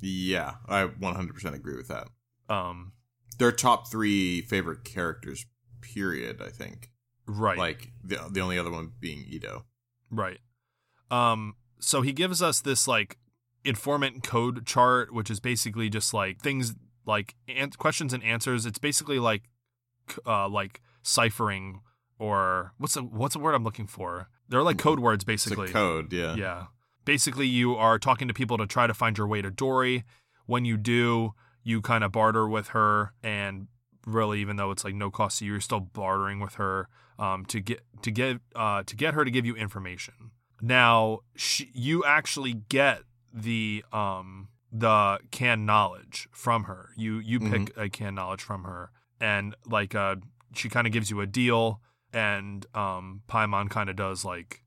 Yeah, I 100% agree with that. Um They're top three favorite characters. Period. I think. right. Like the the only other one being Itto. Right. Um so he gives us this like informant code chart which is basically just like things like an- questions and answers. It's basically like uh like ciphering or what's the what's the word I'm looking for? They're like code words basically. code, yeah. Yeah. Basically, you are talking to people to try to find your way to Dori. When you do, you kind of barter with her, and really, even though it's like no cost to you, you're still bartering with her um, to get to get uh, to get her to give you information. Now, she, you actually get the um, the canned knowledge from her. You you pick a canned knowledge from her, and like uh, she kind of gives you a deal, and um, Paimon kind of does like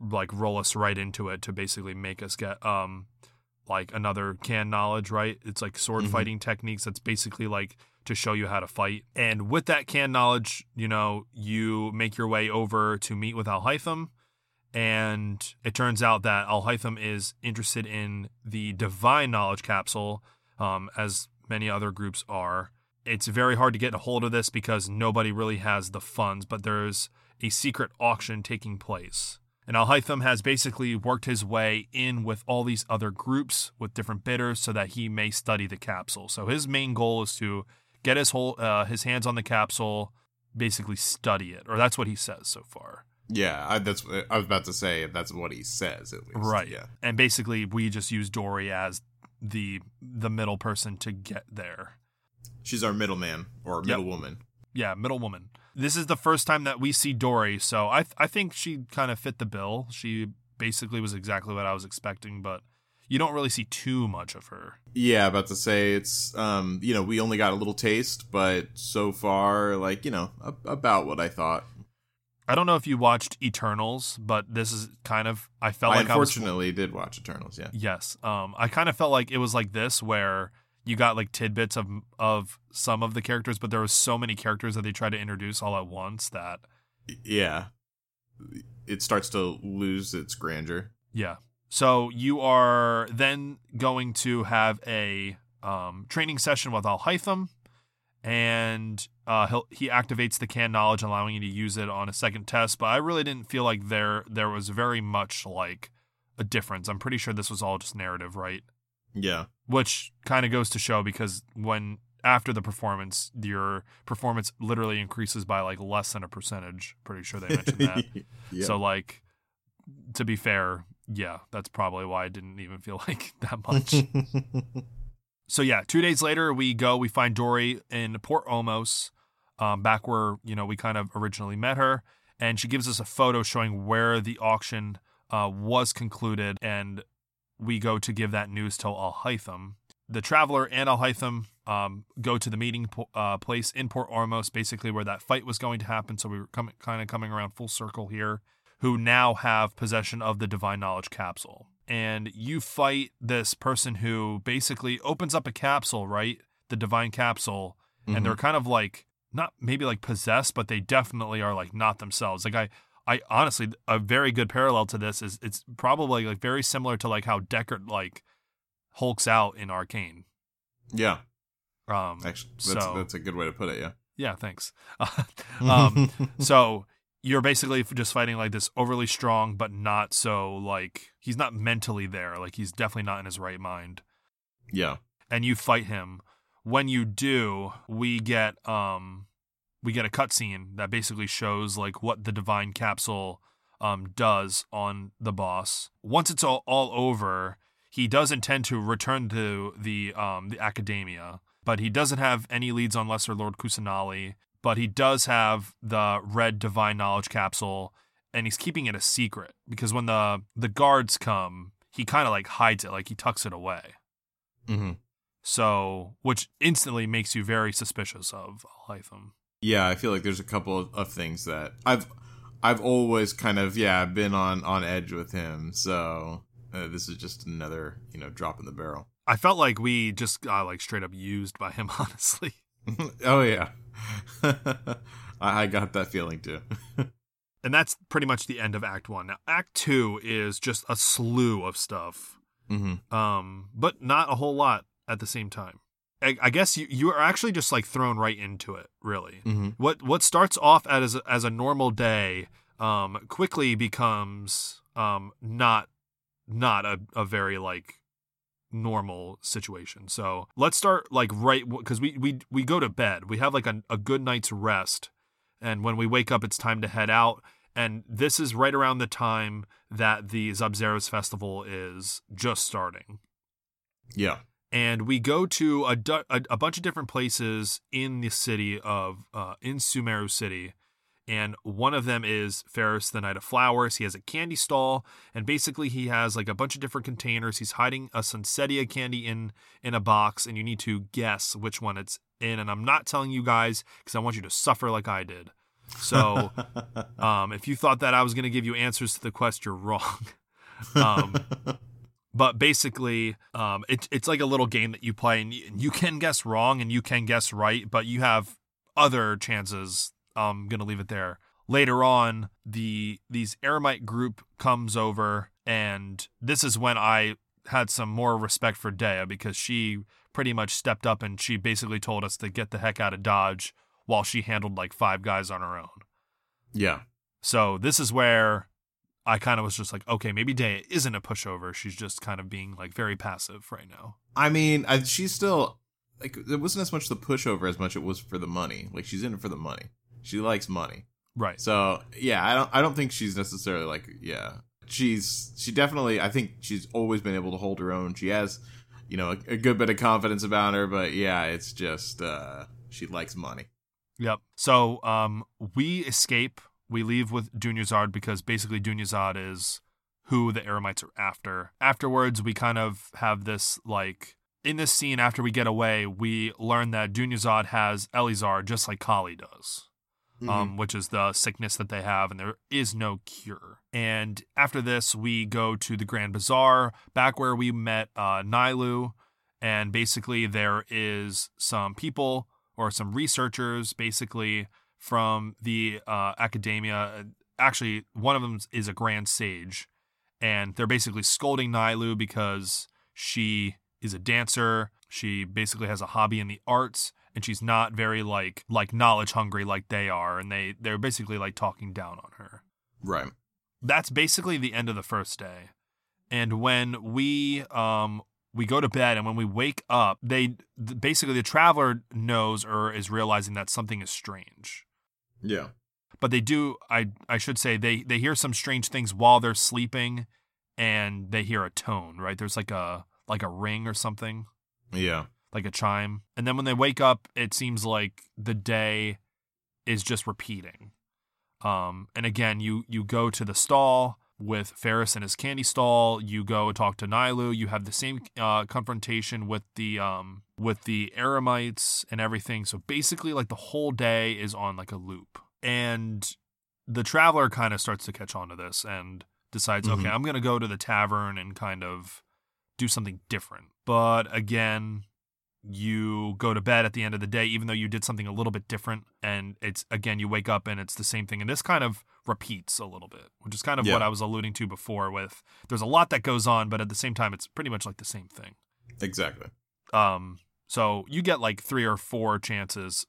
like roll us right into it to basically make us get um like another can knowledge right it's like sword Mhm. fighting techniques that's basically like to show you how to fight and with that can knowledge you know you make your way over to meet with Alhaitham and it turns out that Alhaitham is interested in the divine knowledge capsule um, as many other groups are it's very hard to get a hold of this because nobody really has the funds but there's a secret auction taking place and Alhaitham has basically worked his way in with all these other groups with different bidders so that he may study the capsule. So his main goal is to get his whole uh, his hands on the capsule, basically study it, or that's what he says so far. Yeah, I, that's I was about to say that's what he says at least. Right. Yeah. And basically, we just use Dori as the the middle person to get there. She's our middleman or Yep. middlewoman. Yeah, middle woman. This is the first time that we see Dori, so I th- I think she kind of fit the bill. She basically was exactly what I was expecting, but you don't really see too much of her. Yeah, about to say it's um you know we only got a little taste, but so far like you know a- about what I thought. I don't know if you watched Eternals, but this is kind of I felt I like I was unfortunately did watch Eternals. Yeah. yes. Um, I kind of felt like it was like this where you got like tidbits of of some of the characters, but there was so many characters that they tried to introduce all at once that Yeah. It starts to lose its grandeur. yeah. So you are then going to have a um, training session with Alhaitham, and uh, he'll, he activates the can knowledge, allowing you to use it on a second test. But I really didn't feel like there there was very much like a difference. I'm pretty sure this was all just narrative, right? Yeah. Which kind of goes to show because when after the performance, your performance literally increases by like less than a percentage. Pretty sure they mentioned that. yeah. So like to be fair, yeah, that's probably why I didn't even feel like that much. so yeah, two days later we go, we find Dori in Port Ormos, um, back where, you know, we kind of originally met her, and she gives us a photo showing where the auction uh, was concluded, and we go to give that news to Alhaitham. The traveler and Alhaitham um, go to the meeting po- uh, place in Port Ormos, basically where that fight was going to happen. So we were coming, kind of coming around full circle here. Who now have possession of the divine knowledge capsule, and you fight this person who basically opens up a capsule, right? The divine capsule, Mhm. and they're kind of like not maybe like possessed, but they definitely are like not themselves. Like I, I honestly, a very good parallel to this is it's probably like very similar to like how Deckard like hulks out in Arcane. yeah. Um, Actually, that's So- that's a good way to put it. Yeah. yeah, thanks. um, so you're basically just fighting like this overly strong, but not so like he's not mentally there. Like he's definitely not in his right mind. yeah. and you fight him. When you do, we get um we get a cutscene that basically shows like what the divine capsule um does on the boss. Once it's all, all over, he does intend to return to the um the academia, but he doesn't have any leads on Lesser Lord Kusanali, but he does have the red divine knowledge capsule and he's keeping it a secret because when the the guards come, he kind of like hides it, like he tucks it away. hmm So, which instantly makes you very suspicious of Alhaitham. Yeah, I feel like there's a couple of, of things that I've I've always kind of yeah been on on edge with him. So uh, this is just another you know drop in the barrel. I felt like we just got like straight up used by him, honestly. oh yeah, I, I got that feeling too. And that's pretty much the end of Act One. Now, Act Two is just a slew of stuff, hmm um, but not a whole lot at the same time. I, I guess you you are actually just like thrown right into it, really. hmm What what starts off as a, as a normal day um, quickly becomes um, not not a, a very like normal situation. So let's start like right because we we we go to bed. We have like a, a good night's rest, and when we wake up, it's time to head out. And this is right around the time that the Sabzeruz festival is just starting. Yeah. And we go to a, a, a bunch of different places in the city of uh, in Sumeru City and one of them is Ferris the Knight of Flowers. He has a candy stall, and basically he has like a bunch of different containers. He's hiding a Sunsetia candy in in a box, and you need to guess which one it's in. And I'm not telling you guys because I want you to suffer like I did. So, um, if you thought that I was going to give you answers to the quest, you're wrong. um, but basically, um, it, it's like a little game that you play, and you, you can guess wrong and you can guess right, but you have other chances I'm gonna leave it there. Later on, the these Eremite group comes over, and this is when I had some more respect for Dehya because she pretty much stepped up and she basically told us to get the heck out of Dodge while she handled like five guys on her own. Yeah. So this is where I kind of was just like, okay, maybe Dehya isn't a pushover. She's just kind of being like very passive right now. I mean, I, she's still like it wasn't as much the pushover as much it was for the money. Like she's in it for the money. She likes money. Right. So yeah, I don't I don't think she's necessarily like yeah. She's she definitely I think she's always been able to hold her own. She has, you know, a, a good bit of confidence about her, but yeah, it's just uh she likes money. Yep. So um we escape. We leave with Dunyazad because basically Dunyazad is who the Eremites are after. Afterwards, we kind of have this like in this scene after we get away, we learn that Dunyazad has Eleazar just like Collei does mm-hmm. um, which is the sickness that they have, and there is no cure. And after this, we go to the Grand Bazaar, back where we met uh, Nilou, and basically there is some people or some researchers, basically from the uh, academia. Actually, one of them is a grand sage, and they're basically scolding Nilou because she is a dancer. She basically has a hobby in the arts and she's not very like like knowledge hungry like they are and they they're basically like talking down on her right that's basically the end of the first day and when we um we go to bed and when we wake up they basically the traveler knows or is realizing that something is strange yeah but they do i i should say they they hear some strange things while they're sleeping and they hear a tone right there's like a like a ring or something yeah like a chime. And then when they wake up, it seems like the day is just repeating. Um, and again, you you go to the stall with Ferris in his candy stall. You go and talk to Nilou. You have the same uh, confrontation with the um, with the Eremites and everything. So basically, like the whole day is on like a loop. And the traveler kind of starts to catch on to this and decides, mm-hmm. okay, I'm gonna go to the tavern and kind of do something different. But again, you go to bed at the end of the day even though you did something a little bit different and it's again you wake up and it's the same thing and this kind of repeats a little bit which is kind of yeah. what i was alluding to before with there's a lot that goes on but at the same time it's pretty much like the same thing. Exactly. Um so you get like three or four chances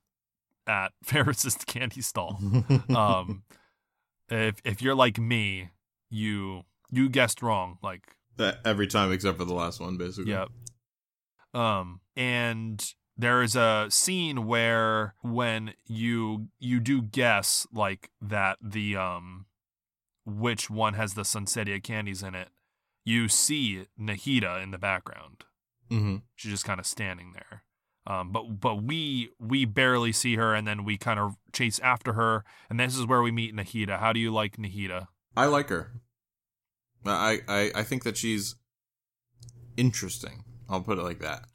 at ferris's candy stall. Um if if you're like me you you guessed wrong like every time except for the last one basically. Yep. Um, and there is a scene where when you you do guess like that the um which one has the Sunsetia candies in it, you see Nahida in the background. Mm-hmm. She's just kind of standing there. Um, but but we we barely see her, and then we kind of chase after her, and this is where we meet Nahida. How do you like Nahida? I like her. I I I think that she's interesting. I'll put it like that.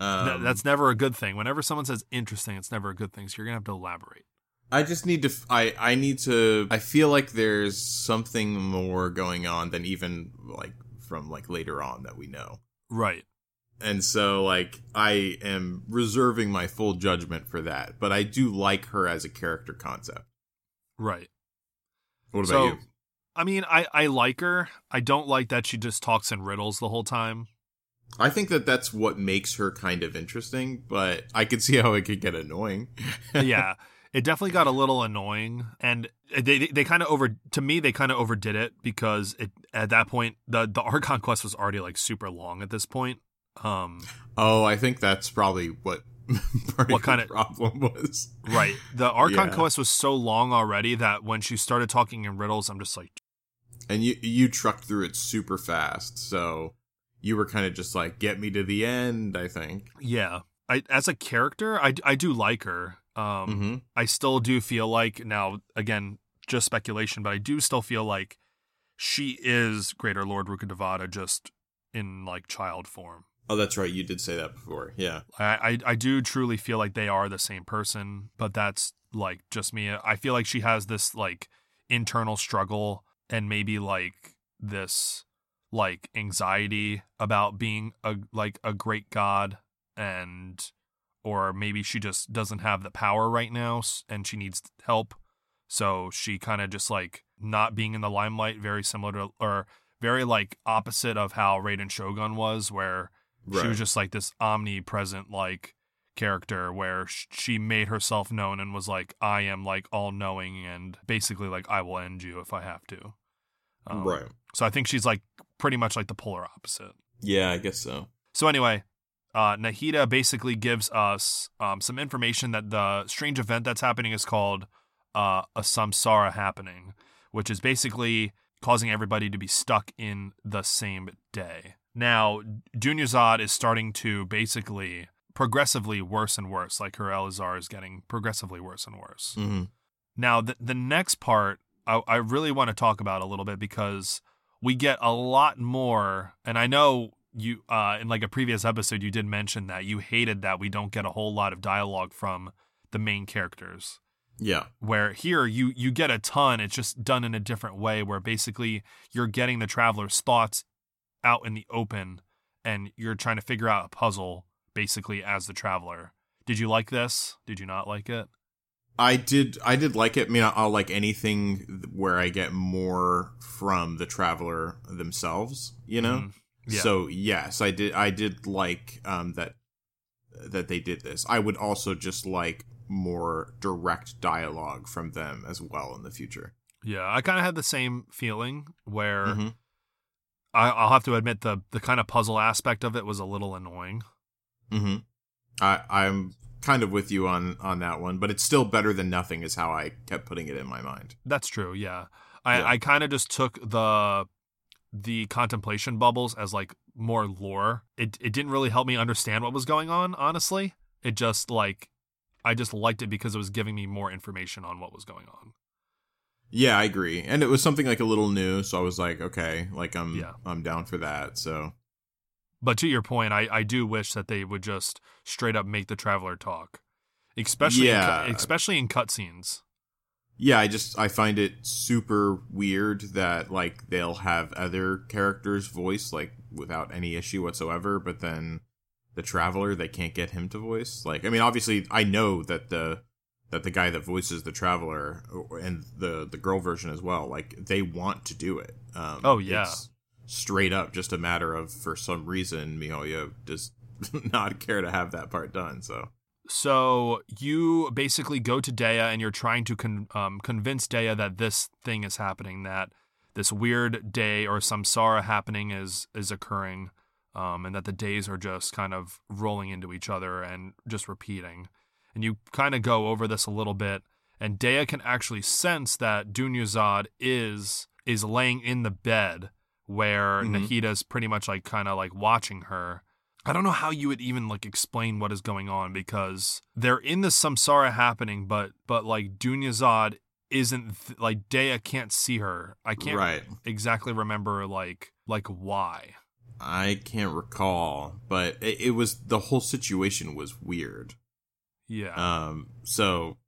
Um, that's never a good thing. Whenever someone says interesting, it's never a good thing. So you're gonna have to elaborate. I just need to. I I need to. I feel like there's something more going on than even like from like later on that we know. Right. And so like I am reserving my full judgment for that, but I do like her as a character concept. Right. What about so, you? I mean, I I like her. I don't like that she just talks in riddles the whole time. I think that that's what makes her kind of interesting, but I could see how it could get annoying. yeah. it definitely got a little annoying and they they, they kind of over to me they kind of overdid it because it at that point the the archon quest was already like super long at this point um Oh, I think that's probably what What kinda- problem was. right the archon Yeah. quest was so long already that when she started talking in riddles i'm just like And you you trucked through it super fast, so you were kind of just like, get me to the end. I think. yeah i as a character i i do like her um Mm-hmm. I still do feel like now again just speculation, but I do still feel like she is Greater Lord Rukkhadevata just in like child form. Oh, that's right. You did say that before. Yeah. I, I I do truly feel like they are the same person, but that's like just me. I feel like she has this like internal struggle and maybe like this like anxiety about being a like a great god and or maybe she just doesn't have the power right now and she needs help so she kind of just like not being in the limelight very similar to or very like opposite of how Raiden Shogun was where Right. she was just like this omnipresent like character where she made herself known and was like i am like all knowing and basically like i will end you if i have to Um, right. so i think she's like pretty much like the polar opposite Yeah, I guess so. so anyway uh, Nahida basically gives us um, some information that the strange event that's happening is called uh, a samsara happening, which is basically causing everybody to be stuck in the same day. Now, Dunyazad is starting to basically progressively worse and worse. Like her Eleazar is getting progressively worse and worse. Mm-hmm. Now, the, the next part I, I really want to talk about a little bit because we get a lot more, and I know you uh, in like a previous episode you did mention that you hated that we don't get a whole lot of dialogue from the main characters. Yeah. Where here you you get a ton, it's just done in a different way. Where basically you're getting the traveler's thoughts out in the open, and you're trying to figure out a puzzle basically as the traveler. Did you like this? Did you not like it? I did. I did like it. I mean, I'll like anything where I get more from the traveler themselves. You know. Mhm. Yeah. So yes, I did. I did like um, that that they did this. I would also just like more direct dialogue from them as well in the future. Yeah, I kind of had the same feeling where Mhm. I, I'll have to admit the the kind of puzzle aspect of it was a little annoying. Mm-hmm. I I'm kind of with you on on that one, but it's still better than nothing. Is how I kept putting it in my mind. That's true. Yeah, I Yeah. I kind of just took the the contemplation bubbles as like more lore. It it didn't really help me understand what was going on. Honestly, it just like I just liked it because it was giving me more information on what was going on. Yeah, I agree, and it was something like a little new, so I was like, okay, like I'm Yeah. I'm down for that. So But to your point, I, I do wish that they would just straight up make the traveler talk, especially Yeah. in, especially in cutscenes. yeah, I just I find it super weird that like they'll have other characters voice like without any issue whatsoever, but then the traveler they can't get him to voice. Like I mean, obviously I know that the that the guy that voices the traveler and the the girl version as well, like they want to do it. Um, Oh, yeah. it's straight up just a matter of for some reason Mihoyo does not care to have that part done. So So you basically go to Dehya and you're trying to con- um, convince Dehya that this thing is happening, that this weird day or samsara happening is is occurring, um, and that the days are just kind of rolling into each other and just repeating. And you kind of go over this a little bit, and Dehya can actually sense that Dunyazad is is laying in the bed where Mhm. Nahida's pretty much like kind of like watching her. I don't know how you would even like explain what is going on because they're in the samsara happening, but but like Dunyazad isn't th- like Dehya can't see her. I can't right. exactly remember like like why. I can't recall, but it, it was the whole situation was weird. Yeah. Um, so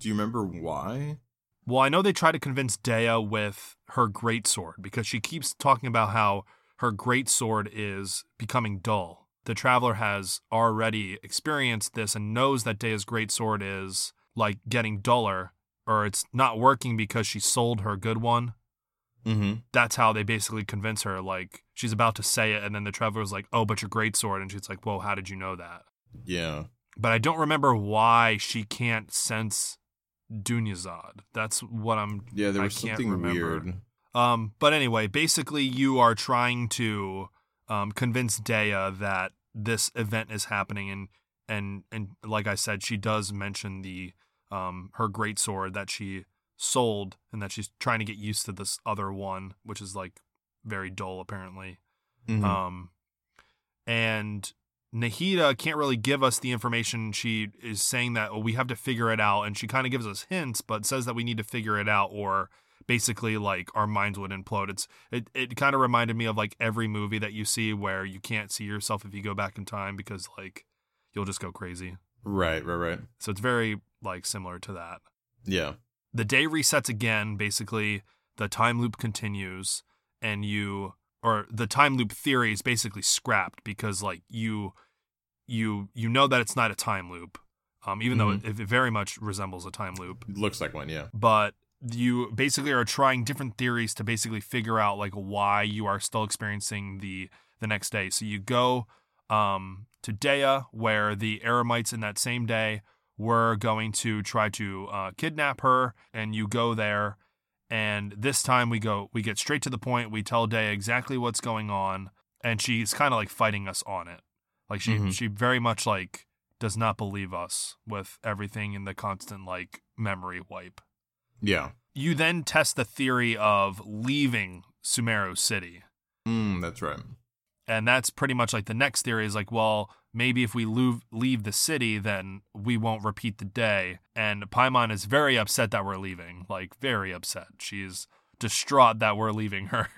do you remember why? Well, I know they try to convince Dehya with her great sword because she keeps talking about how her great sword is becoming dull. The traveler has already experienced this and knows that Dehya's great sword is like getting duller or it's not working because she sold her good one. Mm-hmm. That's how they basically convince her. Like she's about to say it, and then the traveler's like, "Oh, but your great sword," and she's like, "Whoa, how did you know that?" Yeah. But I don't remember why she can't sense Dunyazad. That's what I'm. Yeah, there I was can't something remember. weird. Um, but anyway, basically, you are trying to um, convince Dehya that this event is happening, and and and like I said, she does mention the um her great sword that she sold, and that she's trying to get used to this other one, which is like very dull apparently. Mhm. Um, and Nahida can't really give us the information. She is saying that oh, we have to figure it out, and she kind of gives us hints, but says that we need to figure it out, or basically like our minds would implode. It's it, it kind of reminded me of like every movie that you see where you can't see yourself if you go back in time because like you'll just go crazy. right, right, right. So it's very like similar to that. Yeah. The day resets again. Basically, the time loop continues, and you or the time loop theory is basically scrapped because like you you you know that it's not a time loop, um, even though it, it very much resembles a time loop. It looks like one, yeah. But you basically are trying different theories to basically figure out like why you are still experiencing the the next day. So you go um, to Dehya, where the Eremites in that same day were going to try to uh, kidnap her, and you go there. And this time we go, we get straight to the point. We tell Dehya exactly what's going on, and she's kind of like fighting us on it. Like she, Mhm. she very much like does not believe us with everything in the constant like memory wipe. Yeah. You then test the theory of leaving Sumeru City. Mm, that's right. And that's pretty much like the next theory is like, well, maybe if we leave, leave the city, then we won't repeat the day. And Paimon is very upset that we're leaving, like, very upset. She's distraught that we're leaving her.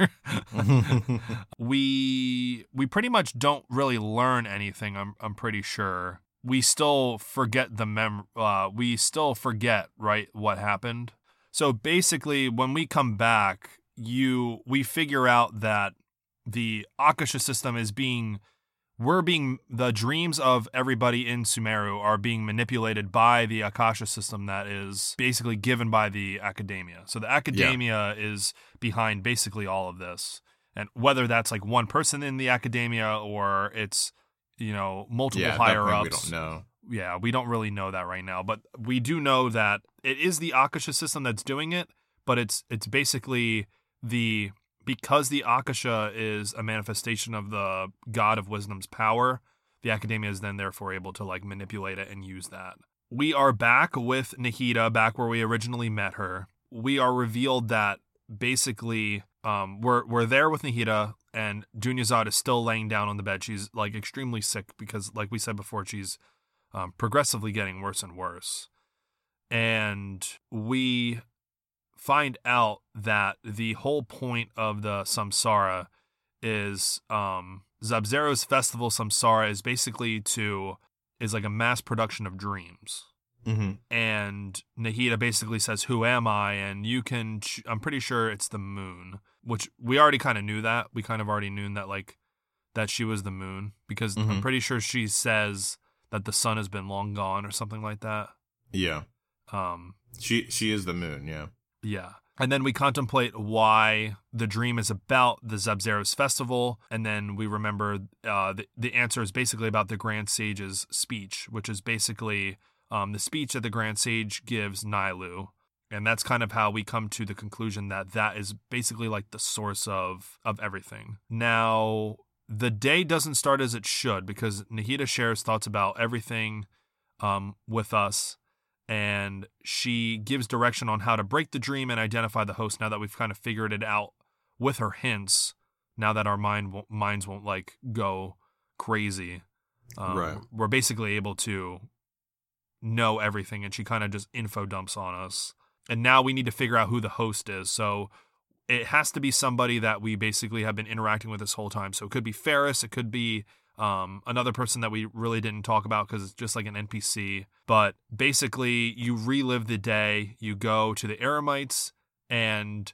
we we pretty much don't really learn anything. I'm I'm pretty sure. We still forget the mem. Uh, we still forget right what happened. So basically, when we come back, you we figure out that the Akasha system is being we're being the dreams of everybody in Sumeru are being manipulated by the Akasha system that is basically given by the academia. So the academia is behind basically all of this. And whether that's like one person in the academia or it's you know multiple yeah, higher ups we don't know. yeah, we don't really know that right now, but we do know that it is the Akasha system that's doing it, but it's it's basically the because the Akasha is a manifestation of the god of wisdom's power, the academia is then therefore able to like manipulate it and use that. We are back with Nahida, back where we originally met her. We are revealed that basically um, we're we're there with Nahida, and Dunyazad is still laying down on the bed. She's like extremely sick because, like we said before, she's um, progressively getting worse and worse. And we find out that the whole point of the Samsara is um, Sabzeruz's festival Samsara is basically to is like a mass production of dreams. Mm-hmm. And Nahida basically says, "Who am I?" And you can. Ch- I'm pretty sure it's the moon, which we already kind of knew that. We kind of already knew that, like, that she was the moon because I'm Mhm. pretty sure she says that the sun has been long gone or something like that. Yeah. Um, She she is the moon, yeah. Yeah. And then we contemplate why the dream is about the Sabzeruz festival. And then we remember uh, the, the answer is basically about the Grand Sage's speech, which is basically um, the speech that the Grand Sage gives Nilou. And that's kind of how we come to the conclusion that that is basically like the source of, of everything. Now, the day doesn't start as it should because Nahida shares thoughts about everything um, with us and she gives direction on how to break the dream and identify the host now that we've kind of figured it out with her hints now that our mind won't, minds won't like go crazy. Um, Right. we're basically able to know everything and she kind of just info dumps on us. And now we need to figure out who the host is. So it has to be somebody that we basically have been interacting with this whole time. So it could be Ferris it could be um, another person that we really didn't talk about because it's just like an NPC. But basically, you relive the day, you go to the Eremites, and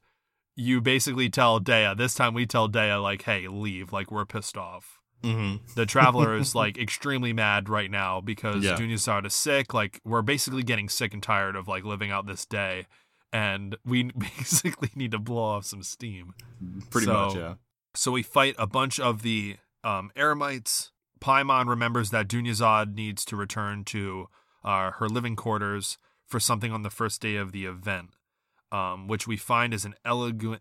you basically tell Dehya, this time we tell Dehya, like, hey, leave, like, we're pissed off. Mm-hmm. The Traveler is, like, extremely mad right now because Yeah. Dunyazad is sick. Like, we're basically getting sick and tired of, like, living out this day. And we basically need to blow off some steam. Pretty So- much, yeah. So we fight a bunch of the um, Eremites. Paimon remembers that Dunyazad needs to return to uh, her living quarters. for something on the first day of the event, um, which we find is an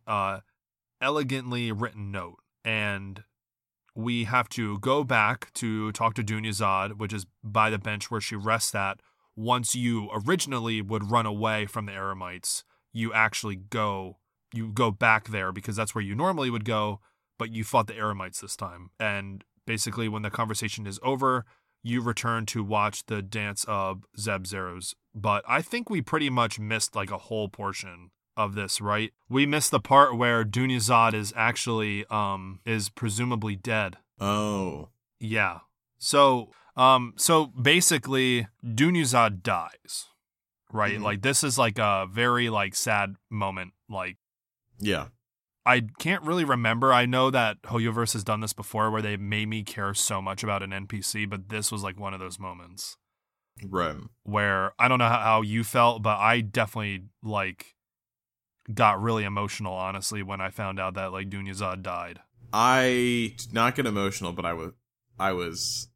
uh, elegantly written note, and we have to go back to talk to Dunyazad, which is by the bench where she rests at. Once you originally would run away from the Eremites, you actually go you go back there because that's where you normally would go, but you fought the Eremites this time. And basically, when the conversation is over, you return to watch the dance of Sabzeruz. But I think we pretty much missed like a whole portion of this, right? We missed the part where Dunyazad is actually um is presumably dead. Oh. Yeah. So um so basically Dunyazad dies. Right? Mhm. Like this is like a very like sad moment. Like Yeah. I can't really remember. I know that Hoyoverse has done this before where they made me care so much about an NPC, but this was like one of those moments Right. where I don't know how, how you felt, but I definitely like got really emotional honestly when I found out that like Dunyazad died. I did not get emotional, but I was, I was,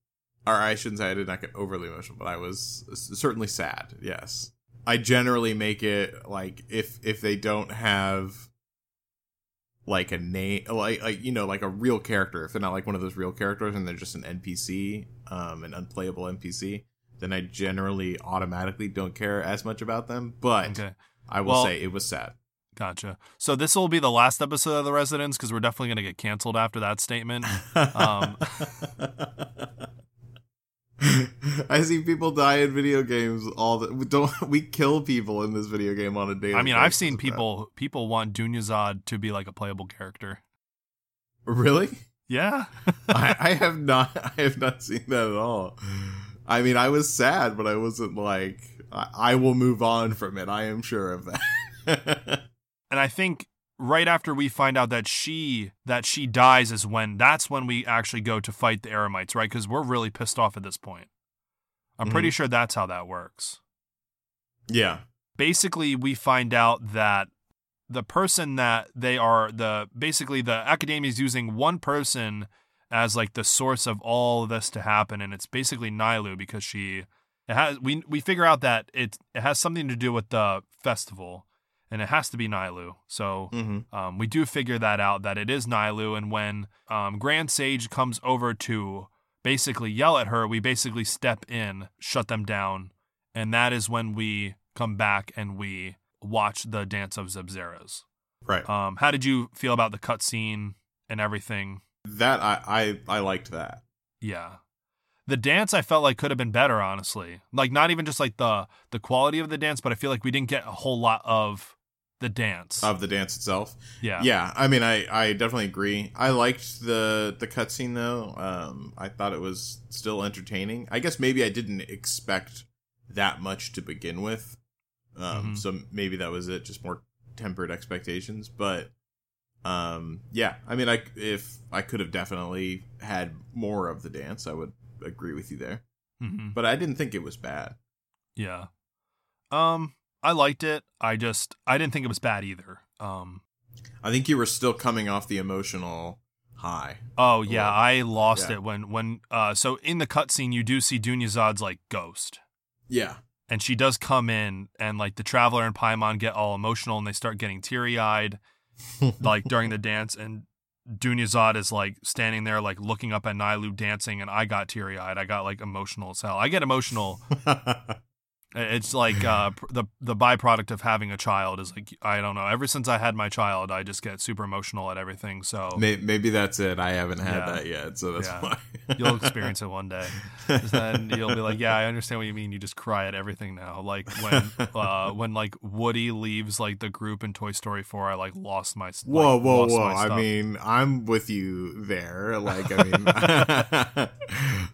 or I shouldn't say I did not get overly emotional, but I was certainly sad. Yes, I generally make it like if if they don't have like a name, like like you know, like a real character. If they're not like one of those real characters and they're just an NPC, um, an unplayable NPC, then I generally automatically don't care as much about them. But Okay. I will Well- say it was sad. Gotcha. So this will be the last episode of The Resonance because we're definitely going to get canceled after that statement. Um, I see people die in video games all the we don't we kill people in this video game on a daily. I mean, I've seen with that. people people want Dunyazad to be like a playable character. Really? Yeah. I, I have not I have not seen that at all. I mean, I was sad, but I wasn't like I, I will move on from it. I am sure of that. and I think right after we find out that she that she dies is when that's when we actually go to fight the Eremites, right? Because we're really pissed off at this point. I'm pretty mm-hmm. sure that's how that works. yeah. Basically, we find out that the person that they are the basically the academia is using one person as like the source of all of this to happen, and it's basically Nilou because she it has we we figure out that it it has something to do with the festival, and it has to be Nilou. So hmm um, we do figure that out that it is Nilou, and when um, Grand Sage comes over to basically yell at her, we basically step in, shut them down, and that is when we come back and we watch the dance of Sabzeruz. Right. Um, how did you feel about the cutscene and everything? that I, I I liked that. Yeah. The dance I felt like could have been better, honestly. Like not even just like the the quality of the dance, but I feel like we didn't get a whole lot of the dance. of the dance itself. yeah. Yeah, I mean, I, I definitely agree. I liked the the cutscene though. Um, I thought it was still entertaining. I guess maybe I didn't expect that much to begin with. Um, Mhm. so maybe that was it, just more tempered expectations. But, um, yeah, I mean, I if I could have definitely had more of the dance, I would agree with you there. hmm But I didn't think it was bad. Yeah. Um, I liked it. I just I didn't think it was bad either. Um. I think you were still coming off the emotional high. Oh yeah, I lost yeah. it when when uh. So in the cutscene, you do see Dunyazad's like ghost, Yeah. and she does come in, and like the traveler and Paimon get all emotional, and they start getting teary eyed, like during the dance, and Dunyazad is like standing there, like looking up at Nilou dancing, and I got teary eyed. I got like emotional as hell. I get emotional. It's like uh, the the byproduct of having a child is like I don't know. Ever since I had my child, I just get super emotional at everything. So May- Maybe that's it. I haven't had Yeah. that yet, so that's Yeah. why. you'll experience it one day. Then you'll be like, yeah, I understand what you mean. You just cry at everything now. Like when uh, when like Woody leaves like the group in Toy Story four, I like lost my like, Whoa, whoa, lost whoa! my I mean, I'm with you there. Like, I mean,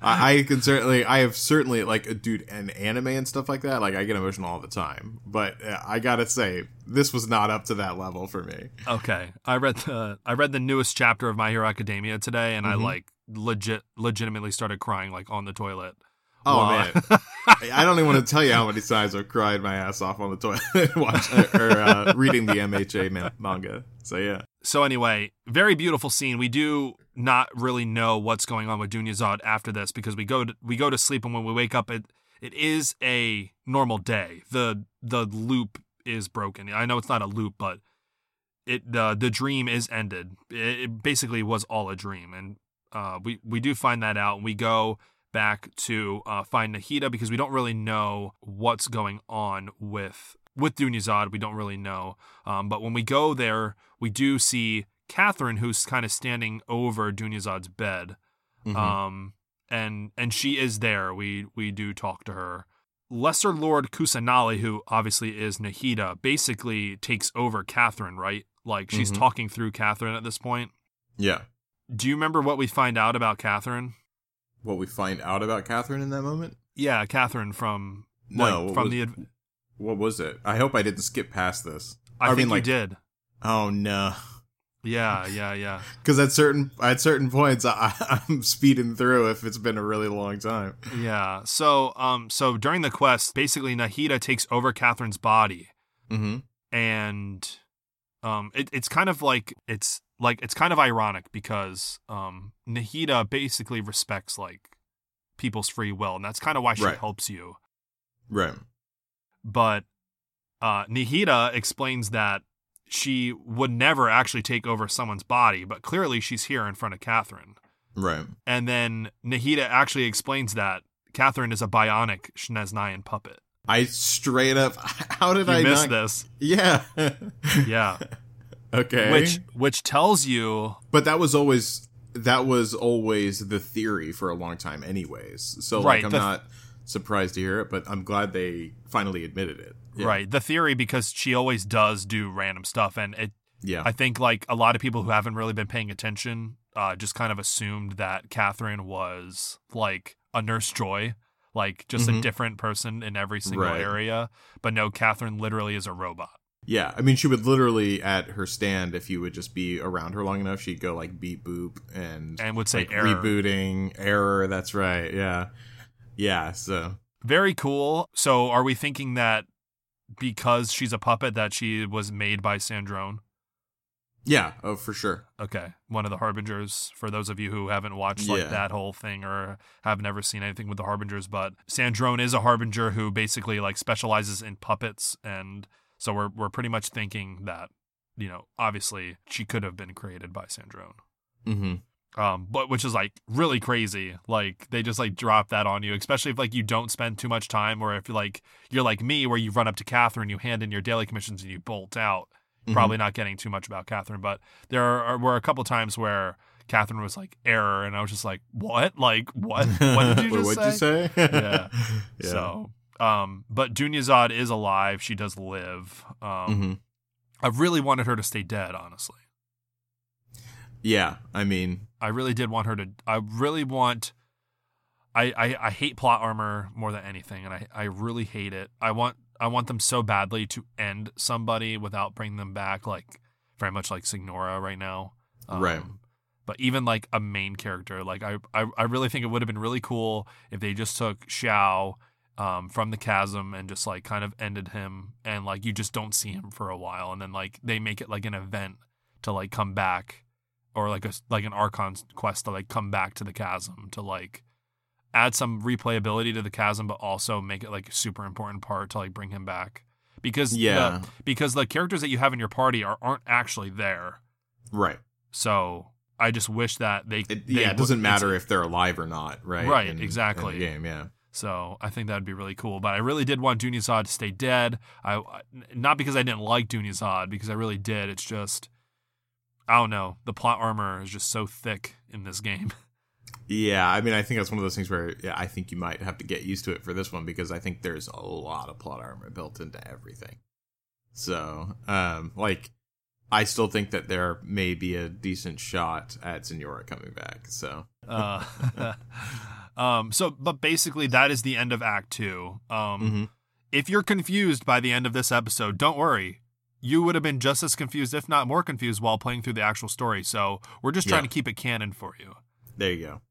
I, I can certainly, I have certainly, like, a dude, and anime and stuff like that. Like, I get emotional all the time. But uh, I gotta say, this was not up to that level for me. okay. I read the I read the newest chapter of My Hero Academia today, and I Mhm. like legit legitimately started crying like on the toilet. Oh man, I don't even want to tell you how many times I've cried my ass off on the toilet watching or uh, reading the MHA ma- manga. So yeah, So anyway, very beautiful scene. We do not really know what's going on with Dunyazad after this because we go to, we go to sleep and when we wake up it it is a normal day. The the loop is broken. I know it's not a loop, but it the the dream is ended. It, basically was all a dream, and uh, we we do find that out. And we go back to uh, find Nahida because we don't really know what's going on with with Dunyazad. We don't really know. Um, but when we go there, we do see Katheryne, who's kind of standing over Dunyazad's bed. Mhm. Um, and and she is there. We we do talk to her. Lesser Lord Kusanali, who obviously is Nahida, basically takes over Katheryne, right? Like she's Mhm. talking through Katheryne at this point. yeah. Do you remember what we find out about Katheryne? What we find out about Katheryne in that moment? Yeah, Katheryne from No, like, what from was- the. adv- What was it? I hope I didn't skip past this. I, I think mean, you like- did. Oh no. Yeah, yeah, yeah. Because at certain at certain points, I, I'm speeding through if it's been a really long time. Yeah. So, um, so during the quest, basically Nahida takes over Katheryne's body, Mm-hmm. and, um, it, it's kind of like it's like it's kind of ironic because, um, Nahida basically respects like people's free will, and that's kind of why she Right. helps you. Right. But, uh, Nahida explains that she would never actually take over someone's body, but clearly she's here in front of Katheryne. Right. And then Nahida actually explains that Katheryne is a bionic Snezhnayan puppet. I straight up. How did You I miss not? this. Yeah. Yeah. okay. Which which tells you but that was always that was always the theory for a long time, anyways. So like, I'm the- not surprised to hear it, but I'm glad they finally admitted it. Yeah. right, the theory because she always does do random stuff and it Yeah. I think like a lot of people who haven't really been paying attention uh just kind of assumed that Katheryne was like a nurse joy, like just a Mhm. different person in every single Right. area. But no, Katheryne literally is a robot. Yeah, I mean, she would literally at her stand if you would just be around her long enough, she'd go like beep boop and And would say like error. rebooting error. That's right. Yeah, yeah. So Very cool. So are we thinking that because she's a puppet that she was made by Sandrone? yeah, oh for sure. Okay, one of the harbingers. For those of you who haven't watched like Yeah. that whole thing or have never seen anything with the harbingers, but Sandrone is a harbinger who basically like specializes in puppets, and so we're we're pretty much thinking that you know obviously she could have been created by Sandrone. Mm-hmm. Um, but which is like really crazy. Like they just like drop that on you, especially if like you don't spend too much time, or if you're like you're like me, where you run up to Katheryne, you hand in your daily commissions, and you bolt out. Mm-hmm. Probably not getting too much about Katheryne, but there are, were a couple times where Katheryne was like error, and I was just like, what? Like what? What did you just say? you say? Yeah. yeah. So, um, but Dunyazad is alive. She does live. Um, Mhm. I really wanted her to stay dead, honestly. Yeah, I mean, I really did want her to. I really want. I, I, I hate plot armor more than anything, and I, I really hate it. I want I want them so badly to end somebody without bringing them back, like very much like Signora right now. Um, Right. But even like a main character, like I, I, I really think it would have been really cool if they just took Xiao um, from the chasm and just like kind of ended him, and like you just don't see him for a while, and then like they make it like an event to like come back or like a like an Archon quest to like come back to the chasm to like add some replayability to the chasm, but also make it like a super important part to like bring him back because yeah, the, because the characters that you have in your party are aren't actually there. right. So I just wish that they, It, they yeah, it doesn't matter if they're alive or not, right? Right, In- exactly. In the game, yeah. So I think that'd be really cool. But I really did want Dunyazad to stay dead. I I- not because I didn't like Dunyazad, because I really did. It's just I don't know. The plot armor is just so thick in this game. Yeah, I mean, I think that's one of those things where yeah, I think you might have to get used to it for this one because I think there's a lot of plot armor built into everything. So, um, like, I still think that there may be a decent shot at Signora coming back. So, Uh, um. So, but basically, that is the end of Act Two. Um. mhm. If you're confused by the end of this episode, don't worry. You would have been just as confused, if not more confused, while playing through the actual story. So we're just trying Yeah. to keep it canon for you. there you go.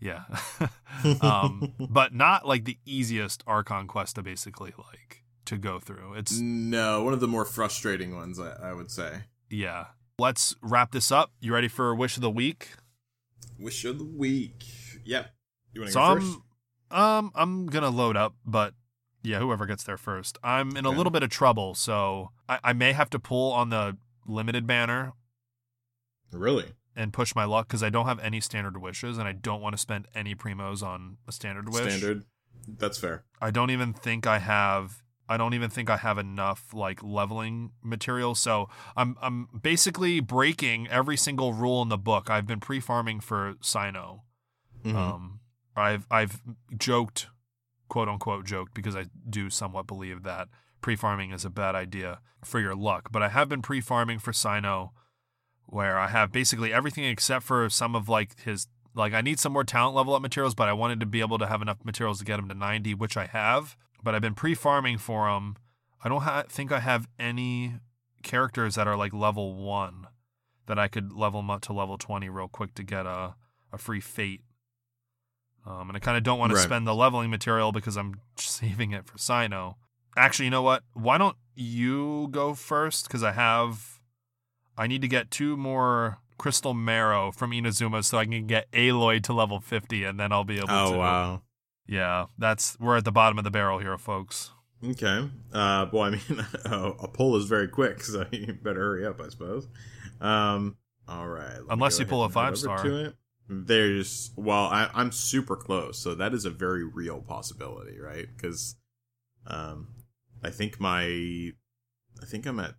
Yeah. um, but not like the easiest Archon quest to basically like to go through. It's no, one of the more frustrating ones, I, I would say. yeah. Let's wrap this up. You ready for wish of the week? Wish of the week. Yep. You want to So go I'm first? Um, I'm gonna load up, but yeah, whoever gets there first. I'm in a Okay. little bit of trouble, so I, I may have to pull on the limited banner Really? and push my luck because I don't have any standard wishes, and I don't want to spend any primos on a standard wish. Standard. That's fair. I don't even think I have. I don't even think I have enough like leveling material. So I'm I'm basically breaking every single rule in the book. I've been pre-farming for Cyno. Mhm. Um, I've I've joked, quote unquote joked, because I do somewhat believe that pre-farming is a bad idea for your luck. But I have been pre-farming for Cyno, where I have basically everything except for some of like his like I need some more talent level up materials, but I wanted to be able to have enough materials to get him to 90, which I have. But I've been pre-farming for him. I don't ha- think I have any characters that are like level one that I could level them up to level 20 real quick to get a a free fate. Um, and I kind of don't want Right. to spend the leveling material because I'm saving it for Cyno. Actually, you know what? Why don't you go first? Because I have, I need to get two more crystal marrow from Inazuma so I can get Aloy to level 50, and then I'll be able to. Oh wow. Yeah, that's we're at the bottom of the barrel here, folks. Okay. Uh, well, I mean, a poll is very quick, so you better hurry up, I suppose. Um, all right. Unless you pull a five star. There's well, I, I'm super close, so that is a very real possibility, right? Because, um, I think my, I think I'm at,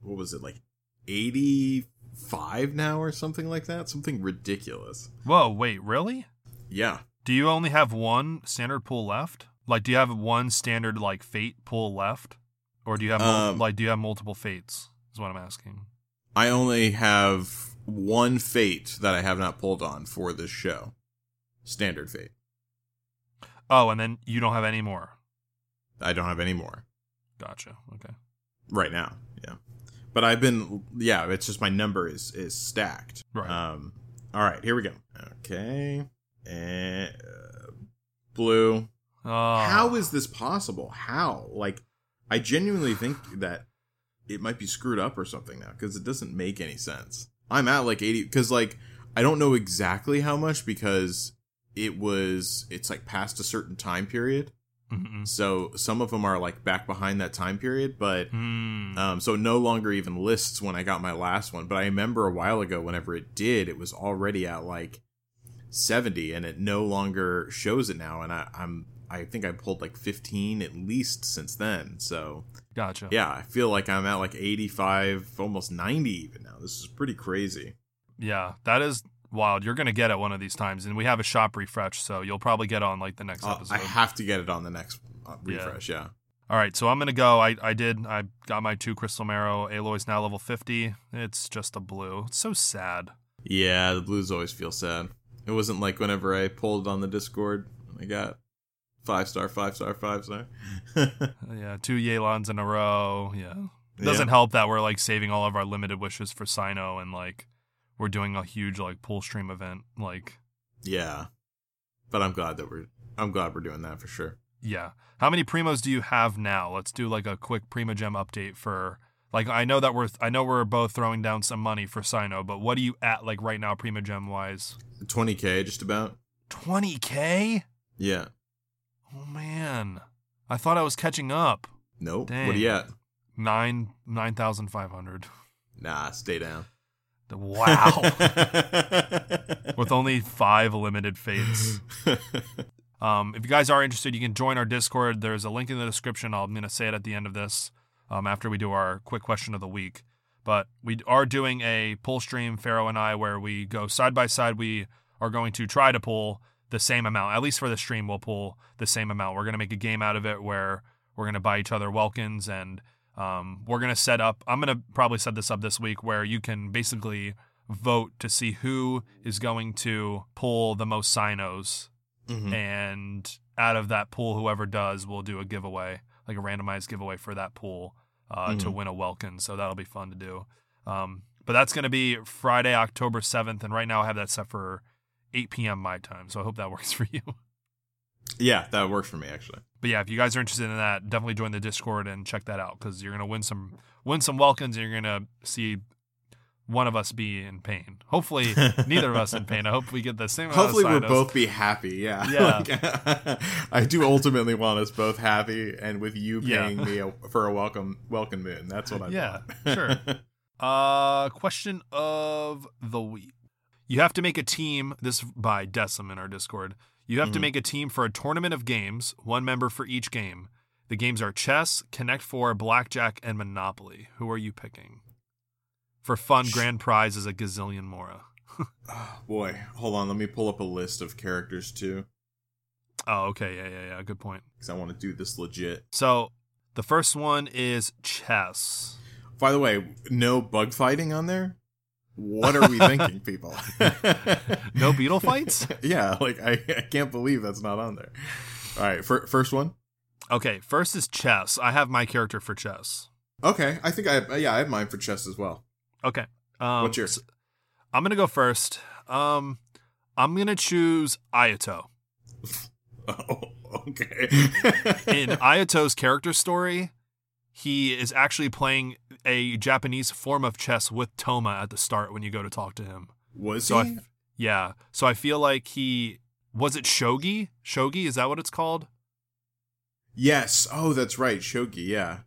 what was it like, eighty five now or something like that, something ridiculous. Whoa, wait, really? Yeah. Do you only have one standard pool left? Like, do you have one standard like fate pool left, or do you have mul- Um, like do you have multiple fates? Is what I'm asking. I only have one fate that I have not pulled on for this show. Standard fate. Oh, and then you don't have any more. I don't have any more Gotcha. Okay. right now. Yeah. But I've been yeah, it's just my number is is stacked. Right. Um all right, here we go. Okay. And uh, blue. Oh, How is this possible? How? Like I genuinely think that it might be screwed up or something now cuz it doesn't make any sense. I'm at like 80 cuz like I don't know exactly how much because it was it's like past a certain time period. Mm-mm. So some of them are like back behind that time period, but Hmm. um, so no longer even lists when I got my last one. But I remember a while ago, whenever it did, it was already at like seventy, and it no longer shows it now. And I, I'm I think I pulled like fifteen at least since then. So Gotcha. yeah, I feel like I'm at like eighty five, almost ninety even now. This is pretty crazy. Yeah, that is wild. You're gonna get it one of these times, and we have a shop refresh, so you'll probably get on like the next Uh, episode. I have to get it on the next uh, Yeah. refresh. Yeah. All right, so I'm gonna go. I I did. I got my two crystal marrow. Aloy's now level 50. It's just a blue. It's so sad. Yeah, the blues always feel sad. It wasn't like whenever I pulled on the Discord, I got five star, five star, five star. Yeah, two Yelans in a row. Yeah. It doesn't help that we're like saving all of our limited wishes for Cyno and like we're doing a huge like pull stream event. Like, Yeah, but I'm glad that we're I'm glad we're doing that for sure. yeah. How many primos do you have now? Let's do like a quick primo gem update for like I know that we're I know we're both throwing down some money for Cyno, but what are you at like right now primo gem wise? 20k just about. 20k? Yeah. Oh man. I thought I was catching up. Nope. Dang. What are you at? 9 9500. Nah, stay down. Wow. With only 5 limited fates. Um, if you guys are interested, you can join our Discord. There's a link in the description. I'm going to say it at the end of this um, after we do our quick question of the week. But we are doing a pull stream, Pharaoh and I, where we go side by side. We are going to try to pull the same amount. At least for the stream, we'll pull the same amount. We're going to make a game out of it where we're going to buy each other Welkins and um, we're going to set up. I'm going to probably set this up this week where you can basically vote to see who is going to pull the most Cynos Mhm. and out of that pool, whoever does will do a giveaway, like a randomized giveaway for that pool uh, to Mhm. win a Welkin. So that'll be fun to do. Um, but that's going to be Friday, October 7th. And right now I have that set for 8 p.m. my time. So I hope that works for you. Yeah, that works for me actually. But yeah, if you guys are interested in that, definitely join the Discord and check that out because you're gonna win some win some Welkins and you're gonna see one of us be in pain. Hopefully, neither of us in pain. I hope we get the same. Hopefully, we'll both be happy. Yeah. Yeah. Like, I do ultimately want us both happy, and with you Yeah. paying me a, for a Welkin Welkin moon. That's what I Yeah, sure. Uh, question of the week. You have to make a team. This by Decim in our Discord. You have to Mhm. make a team for a tournament of games, one member for each game. The games are chess, Connect Four, Blackjack, and Monopoly. Who are you picking? For fun, grand prize is a gazillion mora. Oh, boy, hold on. Let me pull up a list of characters too, Oh, okay, yeah, yeah, yeah. Good point. because I want to do this legit. So the first one is chess. By the way, no bug fighting on there. What are we thinking, people? No beetle fights? yeah, like I, I can't believe that's not on there. All right, fir- first one. Okay, first is chess. I have my character for chess. Okay, I think I yeah I have mine for chess as well. Okay. Um, What's yours? s- I'm gonna go first. Um, I'm gonna choose Ayato. Oh, okay. In Ayato's character story, he is actually playing a Japanese form of chess with Thoma at the start when you go to talk to him. Was So he? f- yeah, so I feel like he was it shogi. Shogi is that what it's called? yes. Oh, that's right. Shogi. Yeah.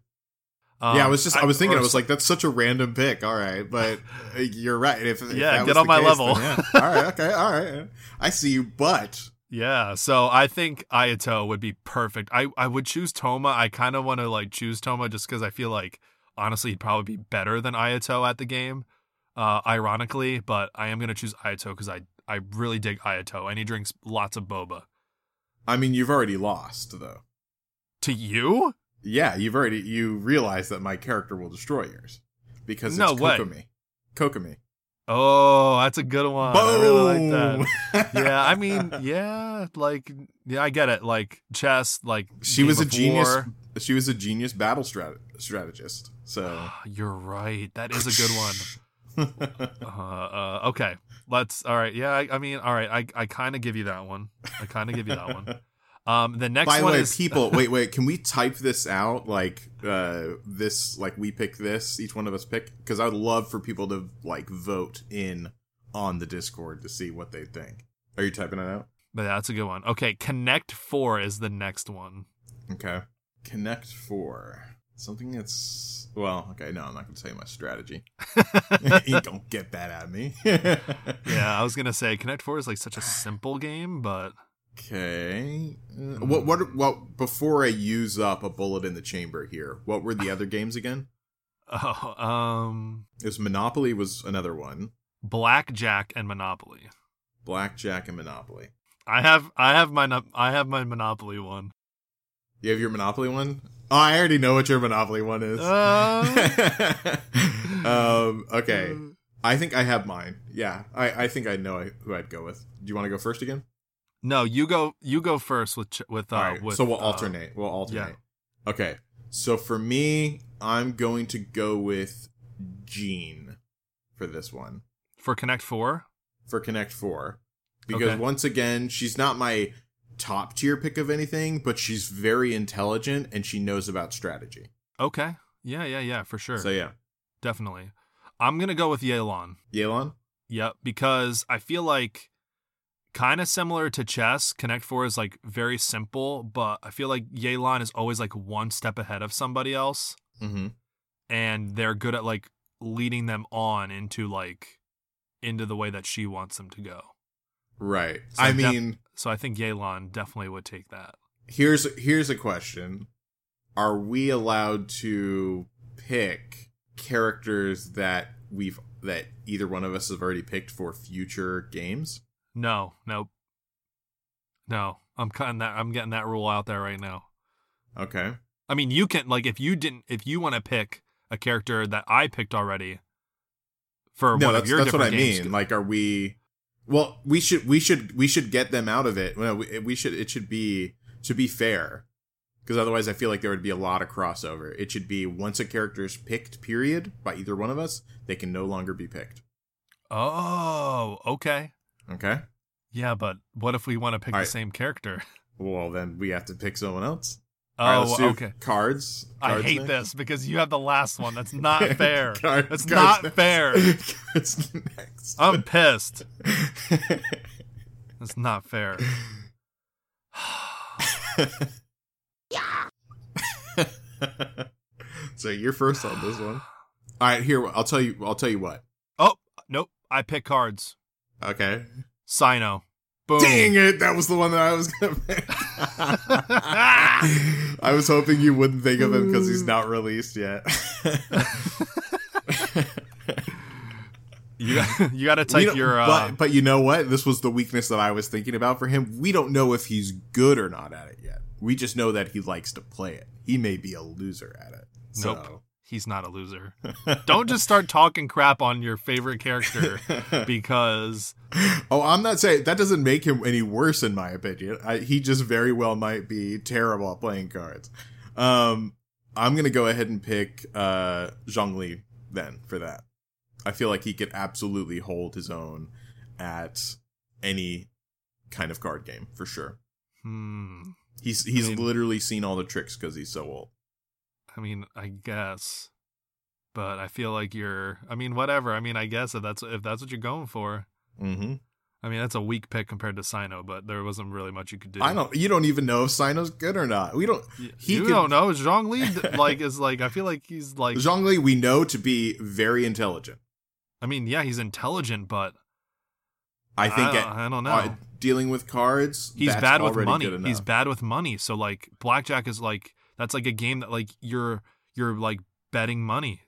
Um, yeah. I was just. I was thinking. I was like, that's such a random pick. All right, but uh, you're right. If, if Yeah, get on my case, level. then yeah. All right. Okay. All right. I see you, but Yeah, so I think Ayato would be perfect. I, I would choose Thoma. I kind of want to like choose Thoma just because I feel like honestly he'd probably be better than Ayato at the game. Uh, ironically, but I am gonna choose Ayato because I I really dig Ayato and he drinks lots of boba. I mean, you've already lost though. To you? Yeah, you've already you realize that my character will destroy yours because No it's way. Kokomi. Kokomi. Oh, that's a good one. I really like that. Yeah, I mean, yeah, like yeah, I get it. Like chess, like she Game was a genius. War. She was a genius battle strat- strategist. So You're right. That is a good one. Uh, uh, okay, let's. All right, yeah. I, I mean, all right. I, I kind of give you that one. I kind of give you that one. Um, the next By the one way, is people, wait, wait. Can we type this out? Like, uh, this, like, we pick this. Each one of us pick because I would love for people to like vote in on the Discord to see what they think. Are you typing it out? But that's a good one. Okay, Connect Four is the next one. Okay. Connect four. Something that's well. Okay, no, I'm not going to tell you my strategy. you don't get that at me. Yeah, I was gonna say Connect Four is like such a simple game, but Okay. Uh, what? What? Well, before I use up a bullet in the chamber here, what were the other games again? oh, um, It was Monopoly was another one. Blackjack and Monopoly. Blackjack and Monopoly. I have I have my I have my Monopoly one. You have your Monopoly one? Oh, I already know what your Monopoly one is. Uh, um. Okay. I think I have mine. Yeah. I. I think I know who I'd go with. Do you want to go first again? No, you go. You go first with with uh. Right. with, so we'll uh, alternate. We'll alternate. Okay. So for me, I'm going to go with Jean for this one for Connect Four. for Connect Four because Okay. once again, she's not my top tier pick of anything, but she's very intelligent and she knows about strategy. Okay. Yeah, yeah, yeah, for sure. So yeah, Definitely. I'm going to go with Yelan. Yelan. Yep, because I feel like kind of similar to chess, Connect 4 is like very simple, but I feel like Yelan is always like one step ahead of somebody else Mm-hmm. and they're good at like leading them on into like into the way that she wants them to go. Right. So I def- mean, So I think Yelan definitely would take that. here's here's a question: Are we allowed to pick characters that we've that either one of us have already picked for future games? No, nope. No, I'm cutting that I'm getting that rule out there right now. Okay. I mean, you can like if you didn't if you want to pick a character that I picked already for no, one that's of your that's what I games. mean. Like, are we? Well, we should we should we should get them out of it. Well, we, we should it should be to be fair, because otherwise I feel like there would be a lot of crossover. It should be once a character is picked, period, by either one of us, they can no longer be picked. Oh, okay. Okay. Yeah, but what if we want to pick All the right. same character? Well, then we have to pick someone else. Oh, let's okay. Cards. I hate next. this because you have the last one. That's not fair. Cards- That's cards not next. fair. cards next. I'm pissed. That's not fair. so you're first on this one. All right, here I'll tell you. I'll tell you what. Oh, nope. I pick cards. Okay. Cyno. Boom. Dang it! That was the one that I was gonna pick. I was hoping you wouldn't think of him because he's not released yet. You got, you got to type your. Uh, but, but you know what? This was the weakness that I was thinking about for him. We don't know if he's good or not at it yet. We just know that he likes to play it. He may be a loser at it. So. Nope. He's not a loser. Don't just start talking crap on your favorite character because Oh, I'm not saying that doesn't make him any worse in my opinion. I, he just very well might be terrible at playing cards. Um, I'm gonna go ahead and pick uh, Zhongli then for that. I feel like he could absolutely hold his own at any kind of card game for sure. hmm. He's he's I mean- literally seen all the tricks because he's so old. I mean, I guess, but I feel like you're. I mean, whatever. I mean, I guess if that's if that's what you're going for. Mm-hmm. I mean, that's a weak pick compared to Cyno, but there wasn't really much you could do. I don't. You don't even know if Cyno's good or not. We don't. He you could- don't know. Zhongli like is like. I feel like he's like. Zhongli. we know to be very intelligent. I mean, yeah, he's intelligent, but I think I at- don't, I don't know. uh, dealing with cards. he's bad with money. He's bad with money. So like, blackjack is like that's like a game that like you're you're like betting money.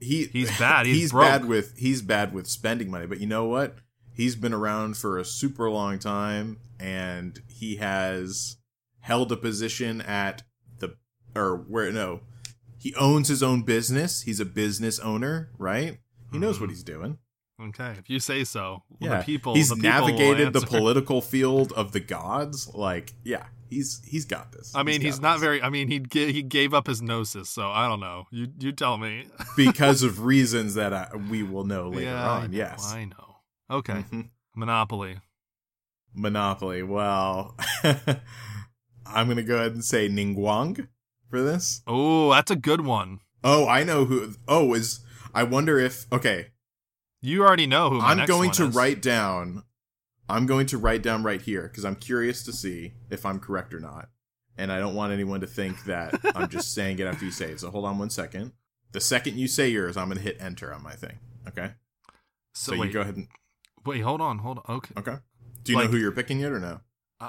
he he's bad. He's bad broke. with he's bad with spending money. But you know what? He's been around for a super long time, and he has held a position at the or where no, he owns his own business. He's a business owner, right? He knows Mhm. what he's doing. Okay, if you say so. Well, Yeah, the people. he's the people navigated the political field of the gods. Like, yeah, he's he's got this. I mean, he's, got not this. very. I mean, he ga- he gave up his gnosis, so I don't know. You you tell me. because of reasons that I, we will know later yeah, I on. know, Yes. I know. Okay, Mhm. Monopoly. Monopoly. Well, I'm gonna go ahead and say Ningguang for this. Oh, that's a good one. Oh, I know who. Oh, is I wonder if okay. You already know who. I'm going to is. write down. I'm going to write down right here because I'm curious to see if I'm correct or not, and I don't want anyone to think that I'm just saying it after you say it. So hold on one second. The second you say yours, I'm gonna hit enter on my thing. Okay. So, So, wait, you go ahead and wait, hold on, hold on. Okay. okay. Do you Like- know who you're picking yet or no?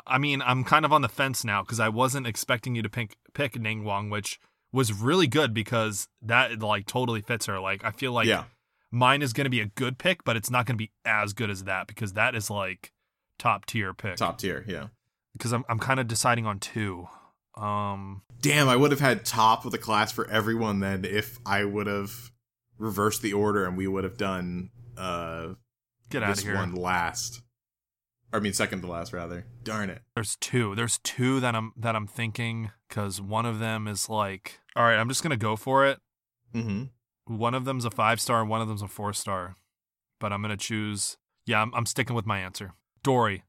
I- mean, I'm kind of on the fence now because I wasn't expecting you to pick pick Ningguang, which was really good because that like totally fits her. Like, I feel like yeah. Mine is going to be a good pick, but it's not going to be as good as that because that is like top tier pick. Top tier. Yeah. because I'm I'm kind of deciding on two. Um, Damn, I would have had top of the class for everyone then if I would have reversed the order and we would have done uh get out of here. one last. Or, I mean second to last rather. Darn it. There's two. There's two that I'm that I'm thinking because one of them is like, all right, I'm just gonna go for it. Mm-hmm. One of them's a five star, and one of them's a four star. But I'm gonna choose. Yeah, I'm, I'm sticking with my answer. Dori.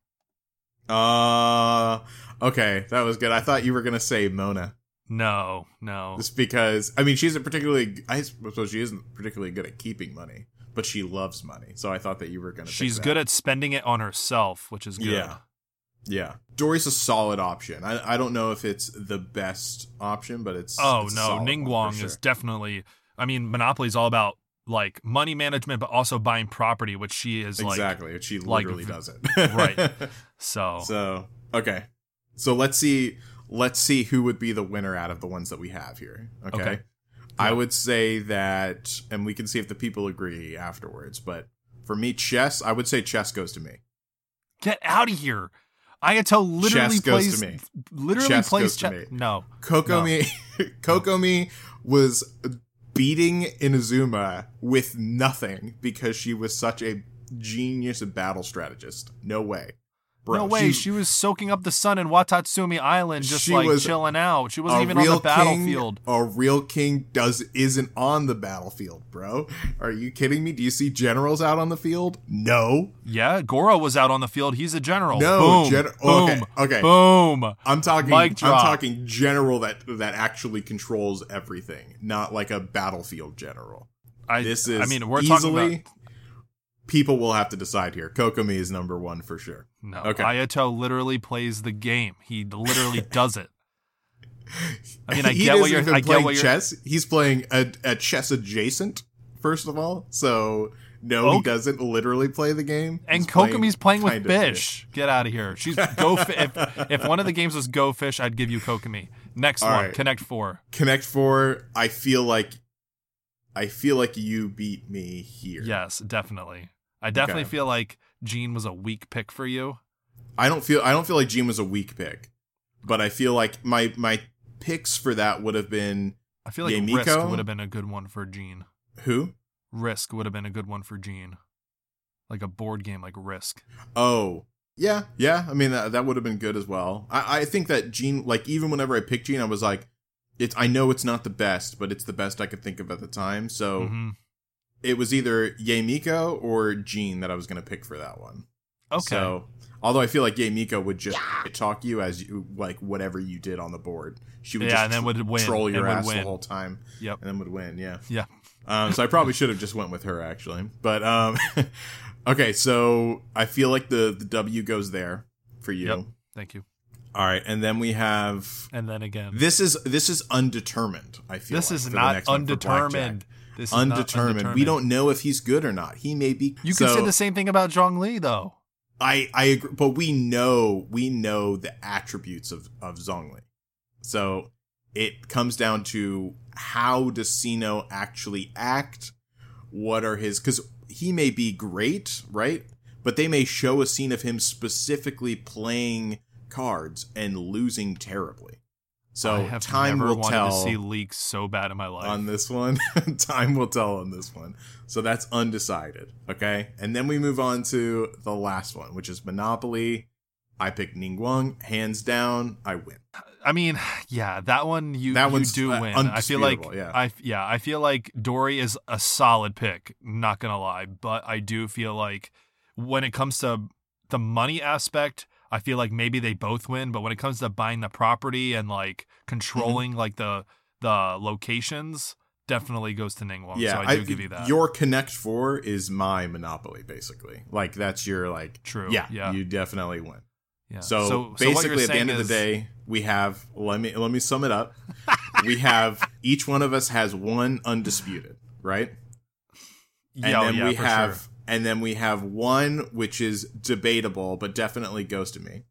Uh okay, that was good. I thought you were gonna say Mona. No, no. Just because I mean she's a particularly I suppose she isn't particularly good at keeping money, but she loves money. So I thought that you were gonna She's good at spending it on herself, which is good. Yeah. Yeah. Dori's a solid option. I, I don't know if it's the best option, but it's Oh it's no, solid one for Ningguang sure. is definitely. I mean, Monopoly is all about like money management, but also buying property, which she is like. exactly. she literally v- does it. right. So, So okay. So let's see let's see who would be the winner out of the ones that we have here. Okay. Okay. I Yeah. would say that and we can see if the people agree afterwards, but for me, chess, I would say chess goes to me. get out of here. Ayato literally Chess goes to me. Literally Chess plays chess. me. No, Kokomi Kokomi was beating Inazuma with nothing because she was such a genius battle strategist. No way. Bro, no way. She was soaking up the sun in Watatsumi Island, just like chilling out. She wasn't even on the battlefield. King, a real king does isn't on the battlefield, bro. Are you kidding me? Do you see generals out on the field? No. Yeah, Goro was out on the field. He's a general. No, boom, gen- boom, okay, okay. boom. I'm talking I'm talking general that that actually controls everything, not like a battlefield general. I, This is I mean, we're talking about people will have to decide here. Kokomi is number 1 for sure. No. Okay. Ayato literally plays the game. He literally does it. I mean, I he get what you're. I get what you're. chess. He's playing a, a chess adjacent. First of all, so no, he doesn't literally play the game. And He's playing Kokomi's playing with of fish. Get out of here. She's go. Fi- if if one of the games was Go Fish, I'd give you Kokomi. Next All one, right. Connect Four. Connect Four. I feel like, I feel like you beat me here. Yes, definitely. I definitely Okay. feel like Jean was a weak pick for you. I don't feel. I don't feel like Jean was a weak pick, but I feel like my my picks for that would have been I feel like Risk would have been a good one for Jean. who? Risk would have been a good one for Jean. Like a board game like Risk. Oh, yeah, yeah. I mean, that, that would have been good as well. I, I think that Jean, like, even whenever I picked Gene, I was like, it's. I know it's not the best, but it's the best I could think of at the time. So hmm it was either Yae Miko or Jean that I was going to pick for that one. Okay. So, although I feel like Yae Miko would just talk you as you like whatever you did on the board, she would Yeah, just and then tr- would win, troll your and would ass the whole time. Yep. and then would win. Yeah. Yeah. Um, so I probably should have just went with her actually, but um, okay. So I feel like the the W goes there for you. Yep. Thank you. All right, and then we have And then again. this is this is undetermined. I feel This like, is not next one for Blackjack. undetermined. This is not Undetermined. We don't know if he's good or not. He may be. You so, can say the same thing about Zhongli though. I I agree, but we know we know the attributes of of Zhongli. So it comes down to how does Cyno actually act? What are his because he may be great, right? But they may show a scene of him specifically playing cards and losing terribly. So I have time never will wanted tell to see leaks so bad in my life. on this one. Time will tell on this one. So that's undecided. Okay. And then we move on to the last one, which is Monopoly. I pick Ningguang. Hands down, I win. I mean, yeah, that one you That you do uh, win. I feel like yeah. I yeah, I feel like Dori is a solid pick, not going to lie, but I do feel like when it comes to the money aspect, I feel like maybe they both win, but when it comes to buying the property and like controlling Mm-hmm. like the the locations, definitely goes to Ningguang. yeah, so I do give you that. Your Connect Four is my Monopoly, basically. Like that's your like. True, Yeah, yeah. you definitely win. yeah. So, so basically, you're at the end of the day, we have. Let me let me sum it up. we have each one of us has one undisputed, right? and yeah, then yeah, we for have sure. And then we have one which is debatable but definitely goes to me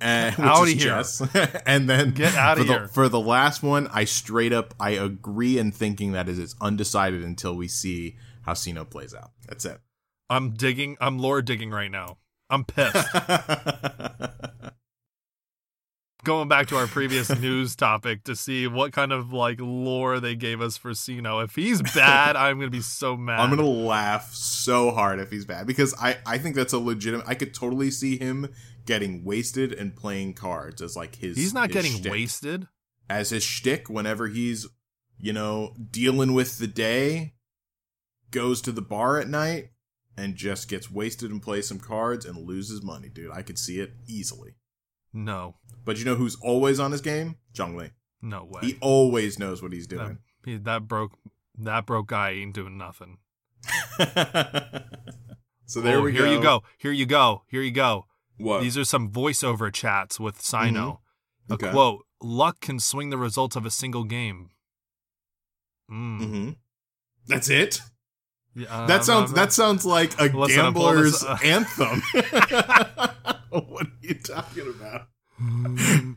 uh, and which Outta is here. and then Get for the, here. for the last one i straight up i agree in thinking that is it's undecided until we see how Cyno plays out that's it I'm digging. I'm lore digging right now. I'm pissed. going back to our previous news topic to see what kind of like lore they gave us for Cyno. If he's bad, I'm gonna be so mad. i'm gonna laugh so hard if he's bad because i i think that's a legitimate i could totally see him getting wasted and playing cards as like his He's not his getting shtick. wasted. as his shtick whenever he's, you know, dealing with the day, goes to the bar at night and just gets wasted and plays some cards and loses money, dude. I could see it easily. No, But you know who's always on his game? Zhongli. no way. He always knows what he's that, doing. he- that broke. That broke guy ain't doing nothing. so there Oh, we here go. you go. Here you go. Here you go. What? These are some voiceover chats with Cyno. A Okay. quote: "Luck can swing the results of a single game." Mm. hmm That's it. Yeah, That sounds. That sounds like a Listen, gambler's this, uh, anthem. what are you talking about? Hmm.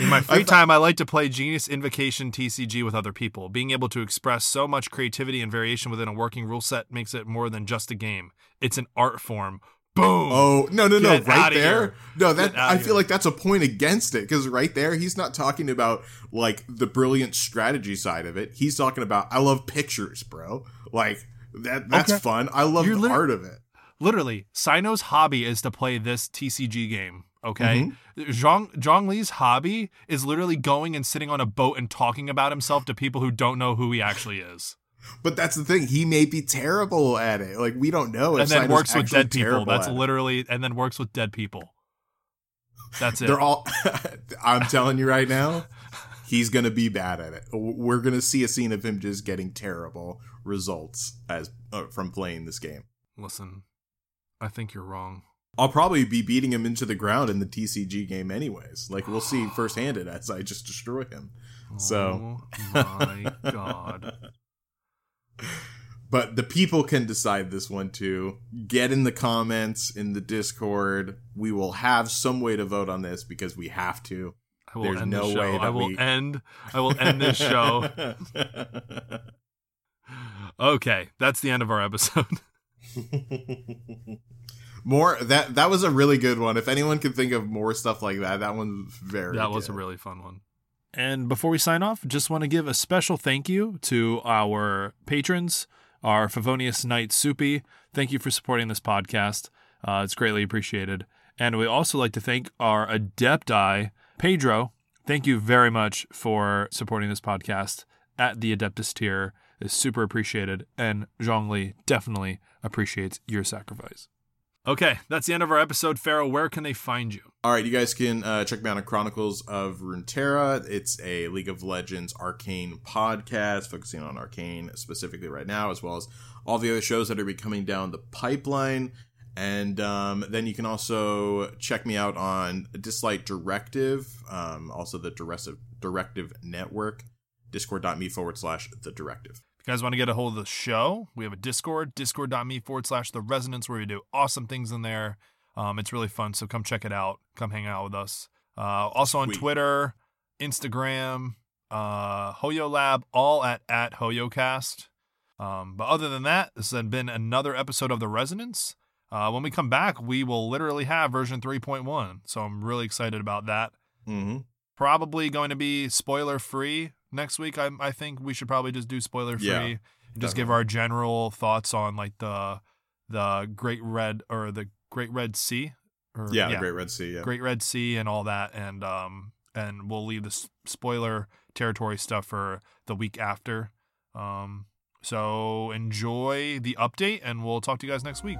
In my free time, I like to play Genius Invocation TCG with other people. Being able to express so much creativity and variation within a working rule set makes it more than just a game. It's an art form. Boom. Oh no no no! Right there, here. no that I feel here. like that's a point against it because right there he's not talking about like the brilliant strategy side of it. He's talking about I love pictures, bro. Like that that's Okay. fun. I love You're the lit- art of it. Literally, Cyno's hobby is to play this TCG game. Okay, Mm-hmm. Zhang Zhongli's hobby is literally going and sitting on a boat and talking about himself to people who don't know who he actually is, But that's the thing. He may be terrible at it. Like we don't know. if and then Cyno's works with dead people. That's at it. literally, and then works with dead people. That's it. They're all. I'm telling you right now, he's gonna be bad at it. We're gonna see a scene of him just getting terrible results as uh, from playing this game. Listen, I think you're wrong. I'll probably be beating him into the ground in the TCG game, anyways. Like we'll see firsthand it as I just destroy him. So- oh my god. But the people can decide this one too. Get in the comments in the Discord. We will have some way to vote on this because we have to. I will There's end no the show. I will we- end. I will end this show. Okay, that's the end of our episode. more that that was a really good one. If anyone can think of more stuff like that, that one's very. that was a really fun one. And before we sign off, just want to give a special thank you to our patrons, our Favonius Knight Soupy. Thank you for supporting this podcast. Uh, it's greatly appreciated. And we also like to thank our Adepti, Pedro. Thank you very much for supporting this podcast at the Adeptus tier. Is super appreciated. And Zhongli definitely appreciates your sacrifice. Okay, that's the end of our episode. Pharaoh, where can they find you? All right, you guys can uh, check me out on Chronicles of Runeterra. It's a League of Legends arcane podcast focusing on arcane specifically right now, as well as all the other shows that are be coming down the pipeline. And um, then you can also check me out on Dislyte Directive, um, also the Directive, Directive Network, discord.me forward slash the directive. You guys want to get a hold of the show, we have a Discord, discord.me forward slash the resonance, where we do awesome things in there. Um, it's really fun. So come check it out. Come hang out with us. Uh, also on Sweet. Twitter, Instagram, uh, Hoyo Lab, all at, at HoyoCast. Um, but other than that, this has been another episode of The Resonance. Uh, when we come back, we will literally have version 3.1. So I'm really excited about that. Mm-hmm. Probably going to be spoiler free next week. I, I think we should probably just do spoiler free Yeah, and just give our general thoughts on like the the Great Red or the Great Red Sea. Or, Yeah, the Great Red Sea. Yeah. Great Red Sea and all that, and um and we'll leave the spoiler territory stuff for the week after. Um, so enjoy the update, and we'll talk to you guys next week.